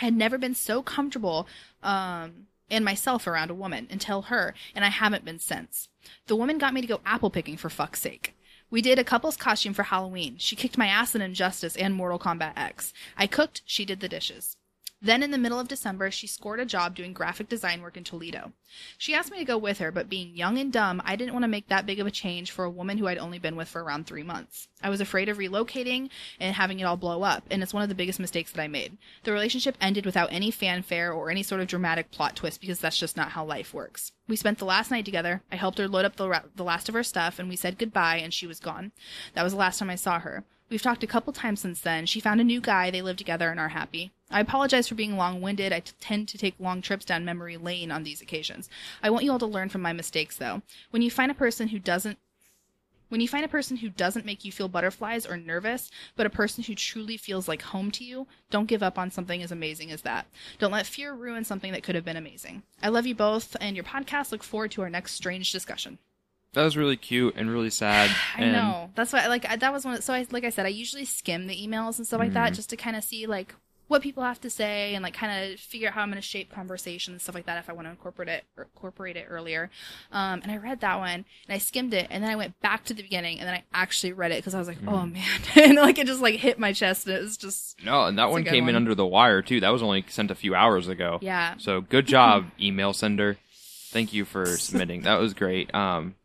I had never been so comfortable um, in myself around a woman until her, and I haven't been since. The woman got me to go apple picking for fuck's sake. We did a couple's costume for Halloween. She kicked my ass in Injustice and Mortal Kombat X. I cooked, she did the dishes. Then, in the middle of December, she scored a job doing graphic design work in Toledo. She asked me to go with her, but being young and dumb, I didn't want to make that big of a change for a woman who I'd only been with for around three months. I was afraid of relocating and having it all blow up, and it's one of the biggest mistakes that I made. The relationship ended without any fanfare or any sort of dramatic plot twist because that's just not how life works. We spent the last night together. I helped her load up the, ra- the last of her stuff, and we said goodbye, and she was gone. That was the last time I saw her. We've talked a couple times since then. She found a new guy, they live together, and are happy. I apologize for being long winded. I t- tend to take long trips down memory lane on these occasions. I want you all to learn from my mistakes, though. When you find a person who doesn't when you find a person who doesn't make you feel butterflies or nervous, but a person who truly feels like home to you, don't give up on something as amazing as that. Don't let fear ruin something that could have been amazing. I love you both and your podcast. Look forward to our next strange discussion. That was really cute and really sad. I and know. That's why, like, I, that was one. Of, so, I, like I said, I usually skim the emails and stuff like that mm-hmm. just to kind of see like what people have to say and like kind of figure out how I'm going to shape conversation and stuff like that if I want to incorporate it or incorporate it earlier. Um, and I read that one and I skimmed it and then I went back to the beginning and then I actually read it because I was like, oh man, and like it just like hit my chest and it was just No, and that one came in under the wire too. That was only sent a few hours ago. yeah. So good job, email sender. Thank you for submitting. That was great. Um,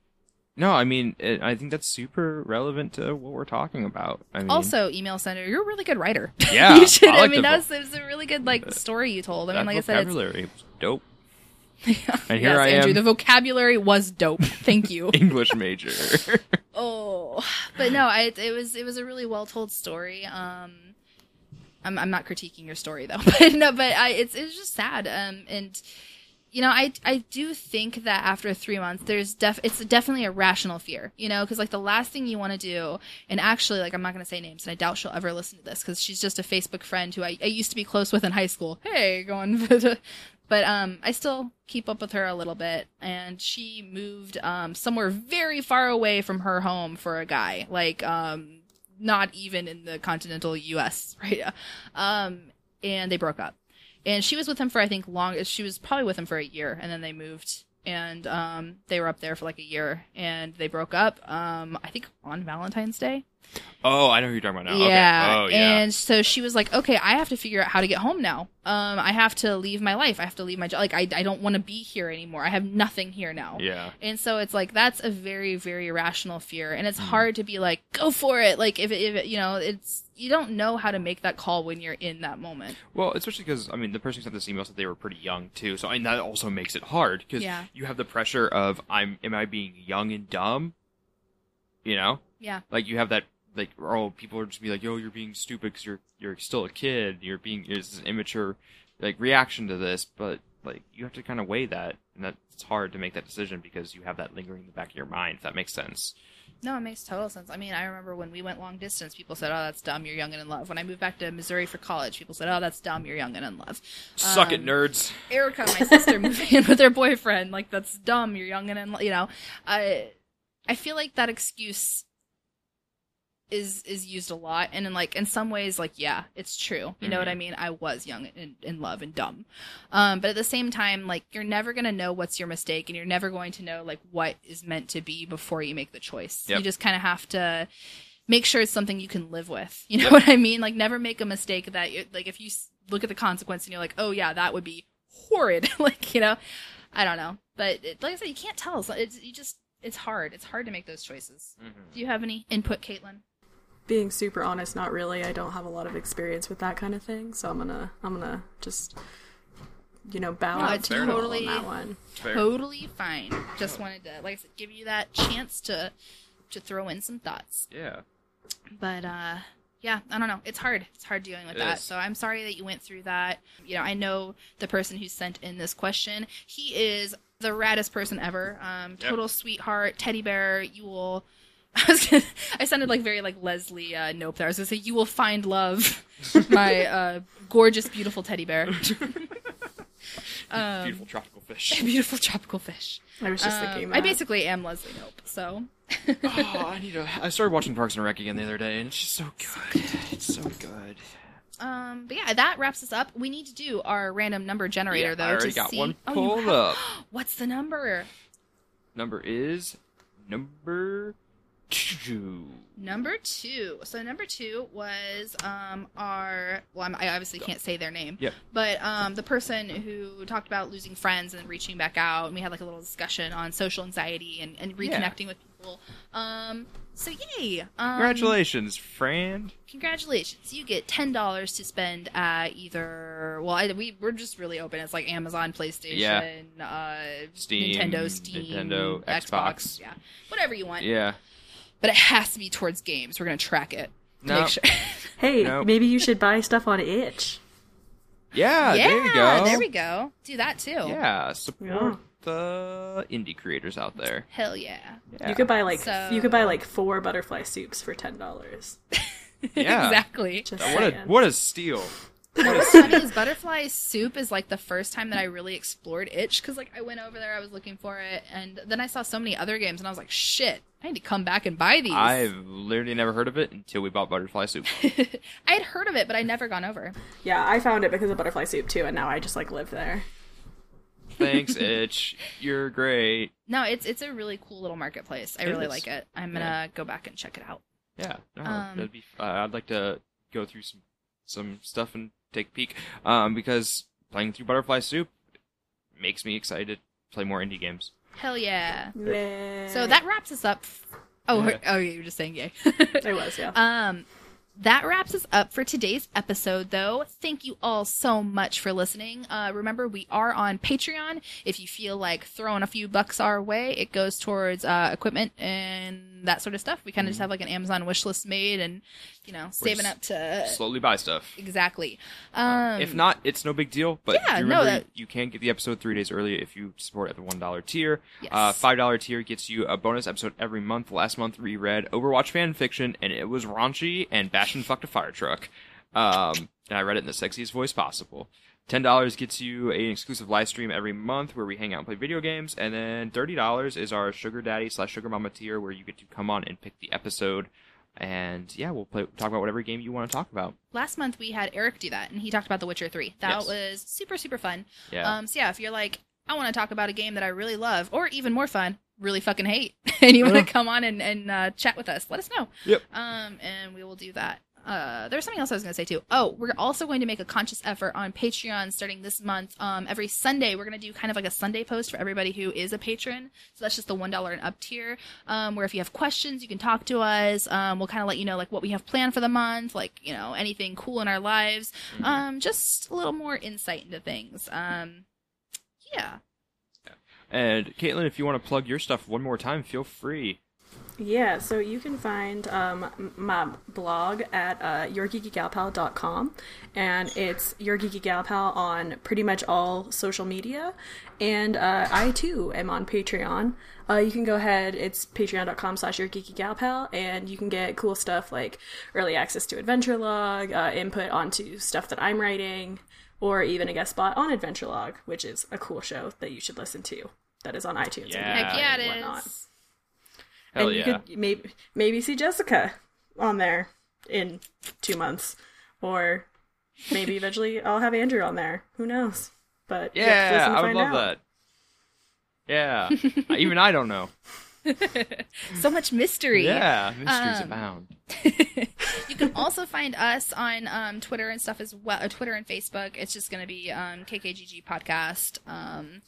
no, I mean, it, I think that's super relevant to what we're talking about. I mean, Also, email sender, you're a really good writer. Yeah, you should. I I, mean, the that was, a really good like story you told. I mean, like I said, it's, vocabulary was dope. and here yes, I Andrew, am. the vocabulary was dope. Thank you. English major. Oh, but no, I, it was it was a really well told story. Um, I'm I'm not critiquing your story though, but no, but I it's it's just sad. Um, and you know, I I do think that after three months, there's def it's definitely a rational fear. You know, because like the last thing you want to do, and actually, like I'm not to say names, and I doubt she'll ever listen to this because she's just a Facebook friend who I, I used to be close with in high school. Hey, going. But um, I still keep up with her a little bit, and she moved um, somewhere very far away from her home for a guy, like um, not even in the continental U.S. Right? Um, and they broke up, and she was with him for I think long. She was probably with him for a year, and then they moved, and um, they were up there for like a year, and they broke up. Um, I think on Valentine's Day. Oh, I know who you're talking about now. Yeah. Okay. Oh, yeah. And so she was like, okay, I have to figure out how to get home now. Um, I have to leave my life. I have to leave my job. Like, I, I don't want to be here anymore. I have nothing here now. yeah. And so it's like, that's a very, very irrational fear. And it's Hmm. hard to be like, go for it. Like, if if it, you know, it's, you don't know how to make that call when you're in that moment. Well, especially because I mean, the person who sent this email said they were pretty young too, so I mean, that also makes it hard because Yeah. you have the pressure of I'm am I being young and dumb? You know, Yeah. like you have that like oh people are just be like yo you're being stupid because you're you're still a kid you're being it's an immature like reaction to this but like you have to kind of weigh that and that's hard to make that decision because you have that lingering in the back of your mind if that makes sense No, it makes total sense. I mean, I remember when we went long distance, people said, "Oh, that's dumb. You're young and in love." When I moved back to Missouri for college, people said, "Oh, that's dumb. You're young and in love." suck it Um, nerds Erica, my sister, moving in with her boyfriend. Like that's dumb. You're young and in, love you know. I I feel like that excuse is is used a lot, and in like in some ways, like yeah, it's true. You know what I mean? I was young and in love and dumb, um, but at the same time, like you're never gonna know what's your mistake, and you're never going to know like what is meant to be before you make the choice. Yep. You just kind of have to make sure it's something you can live with. You know what I mean? Like never make a mistake that you like if you look at the consequence and you're like, "Oh yeah, that would be horrid." like, you know, I don't know. But it, like I said, you can't tell. It's, it's you just it's hard. It's hard to make those choices. Do you have any input, Caitlin? Being super honest, not really. I don't have a lot of experience with that kind of thing, so I'm gonna I'm gonna just you know bow No, out it's to you all totally- on that one. Totally fine. Just wanted to, like I said, give you that chance to to throw in some thoughts. yeah but uh yeah i don't know it's hard it's hard dealing with It that is. so i'm sorry that you went through that you know i know the person who sent in this question he is the raddest person ever um Yep. total sweetheart teddy bear you will I, was gonna, I sounded like very like Leslie uh, Knope there. I was gonna say you will find love, my uh, gorgeous, beautiful teddy bear, Um, beautiful tropical fish beautiful tropical fish. I was just Um, thinking that. I basically am Leslie Knope, so oh i need to i started watching parks and rec again the other day and it's just so good it's so good Um, but yeah, that wraps us up. We need to do our random number generator Yeah, though. I already to got see... one Oh, you pulled have- up. What's the number? number is number two. Number two. So number two was um our well I'm, I obviously can't say their name. Yep. But um the person who talked about losing friends and reaching back out and we had like a little discussion on social anxiety and, and reconnecting with people. Um so yay. Um, Congratulations, friend. Congratulations. You get ten dollars to spend at either well I, we we're just really open. It's like Amazon, PlayStation, Yeah. uh Steam, Nintendo, Steam, Nintendo, Xbox. Yeah. Whatever you want. Yeah. But it has to be towards games. We're gonna track it. to No. Make sure. Hey, Nope. maybe you should buy stuff on itch. Yeah, yeah, there you go. there we go. Do that too. Yeah, support Yeah. the indie creators out there. Hell yeah. Yeah. You could buy like So- you could buy like four butterfly soups for ten dollars. Yeah. exactly. Just What a what a steal. What's funny is butterfly soup is like the first time that I really explored itch because like I went over there, I was looking for it, and then I saw so many other games, and I was like, shit, I need to come back and buy these. I've literally never heard of it until we bought Butterfly Soup. I had heard of it, but I'd never gone over. Yeah, I found it because of butterfly soup too, and now I just like live there. Thanks, Itch. You're great. No, it's it's a really cool little marketplace. I It really is. like it. I'm gonna Yeah. go back and check it out. Yeah, no, Um, that'd be. Uh, I'd like to go through some some stuff and take a peek. Um, because playing through Butterfly Soup makes me excited to play more indie games. Hell yeah. Yeah. So that wraps us up. Oh, Yeah. oh, you were just saying yay. it was yeah. Um, that wraps us up for today's episode, though. Thank you all so much for listening. Uh, remember, we are on Patreon. If you feel like throwing a few bucks our way, it goes towards uh, equipment and that sort of stuff. We kind of just have like an Amazon wish list made and, you know, saving up to. Slowly buy stuff. Exactly. Um, if not, it's no big deal. But Yeah, you no, remember that- you can get the episode three days early if you support at the one dollar tier. Yes. Uh, Five dollar tier gets you a bonus episode every month. Last month we read Overwatch fan fiction, and it was raunchy and Bastion fucked a fire truck. Um, and I read it in the sexiest voice possible. Ten dollars gets you an exclusive live stream every month where we hang out and play video games, and then thirty dollars is our sugar daddy slash sugar mama tier where you get to come on and pick the episode. And yeah, we'll play, talk about whatever game you want to talk about. last month we had Eric do that, and he talked about The Witcher 3. That Yes. was super, super fun. Yeah. Um, so yeah, if you're like, I want to talk about a game that I really love, or even more fun, really fucking hate, and you want to come on and, and uh, chat with us, let us know. Yep. Um, and we will do that. Uh, there's something else I was going to say too. Oh, we're also going to make a conscious effort on Patreon starting this month. Um, every Sunday we're going to do kind of like a Sunday post for everybody who is a patron. So that's just the one dollar and up tier. Um, where if you have questions, you can talk to us. Um, we'll kind of let you know like what we have planned for the month, like you know anything cool in our lives. Um, just a little more insight into things. Um, yeah. And Caitlin, if you want to plug your stuff one more time, feel free. Yeah, so you can find um, my blog at uh, yourgeekygalpal.com, and it's Your Geeky Gal Pal on pretty much all social media. And uh, I too am on Patreon. Uh, you can go ahead, it's patreon.com slash Your Geeky Gal and you can get cool stuff like early access to Adventure Log, uh, input onto stuff that I'm writing, or even a guest spot on Adventure Log, which is a cool show that you should listen to. That is on iTunes. and Yeah. Heck yeah, and it whatnot is. Hell and you yeah. could maybe maybe see Jessica on there in two months, or maybe eventually I'll have Andrew on there. Who knows? But you have to Yeah, to I would love out. that. Yeah. Even I don't know. So much mystery. Yeah, mysteries Um, abound. you can also find us on um, Twitter and stuff as well. Uh, Twitter and Facebook. It's just going to be um, KKGG Podcast. Um,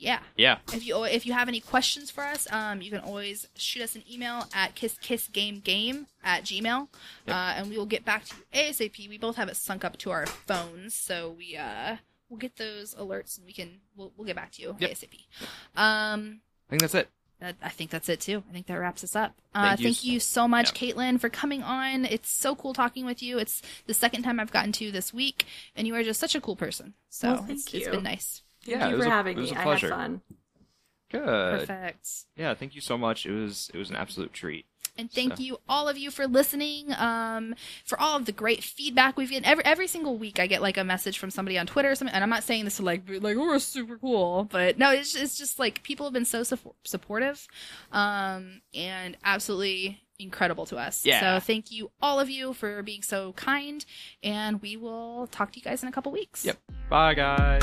yeah. Yeah. If you if you have any questions for us, um, you can always shoot us an email at kisskissgamegame at gmail, Yep. uh, and we will get back to you asap. We both have it sunk up to our phones, so we uh we'll get those alerts and we can we'll, we'll get back to you Yep. asap. Um, I think that's it. that, I think that's it too. I think that wraps us up. Uh, Thank you thank s- you so much, Caitlin, for coming on. It's so cool talking with you. It's the second time I've gotten to you this week, and you are just such a cool person. So Well, thank it's, it's you. been nice. Thank Yeah, it you was for a- having me. a I had fun. Good. Perfect. Yeah, thank you so much. It was it was an absolute treat. And thank So- you all of you for listening. Um, for all of the great feedback we've get every every single week. I get like a message from somebody on Twitter or something, and I'm not saying this to like be like oh we're super cool, but no, it's it's just like people have been so support- supportive, um, and absolutely incredible to us. Yeah. So thank you all of you for being so kind, and we will talk to you guys in a couple weeks. Yep. Bye guys.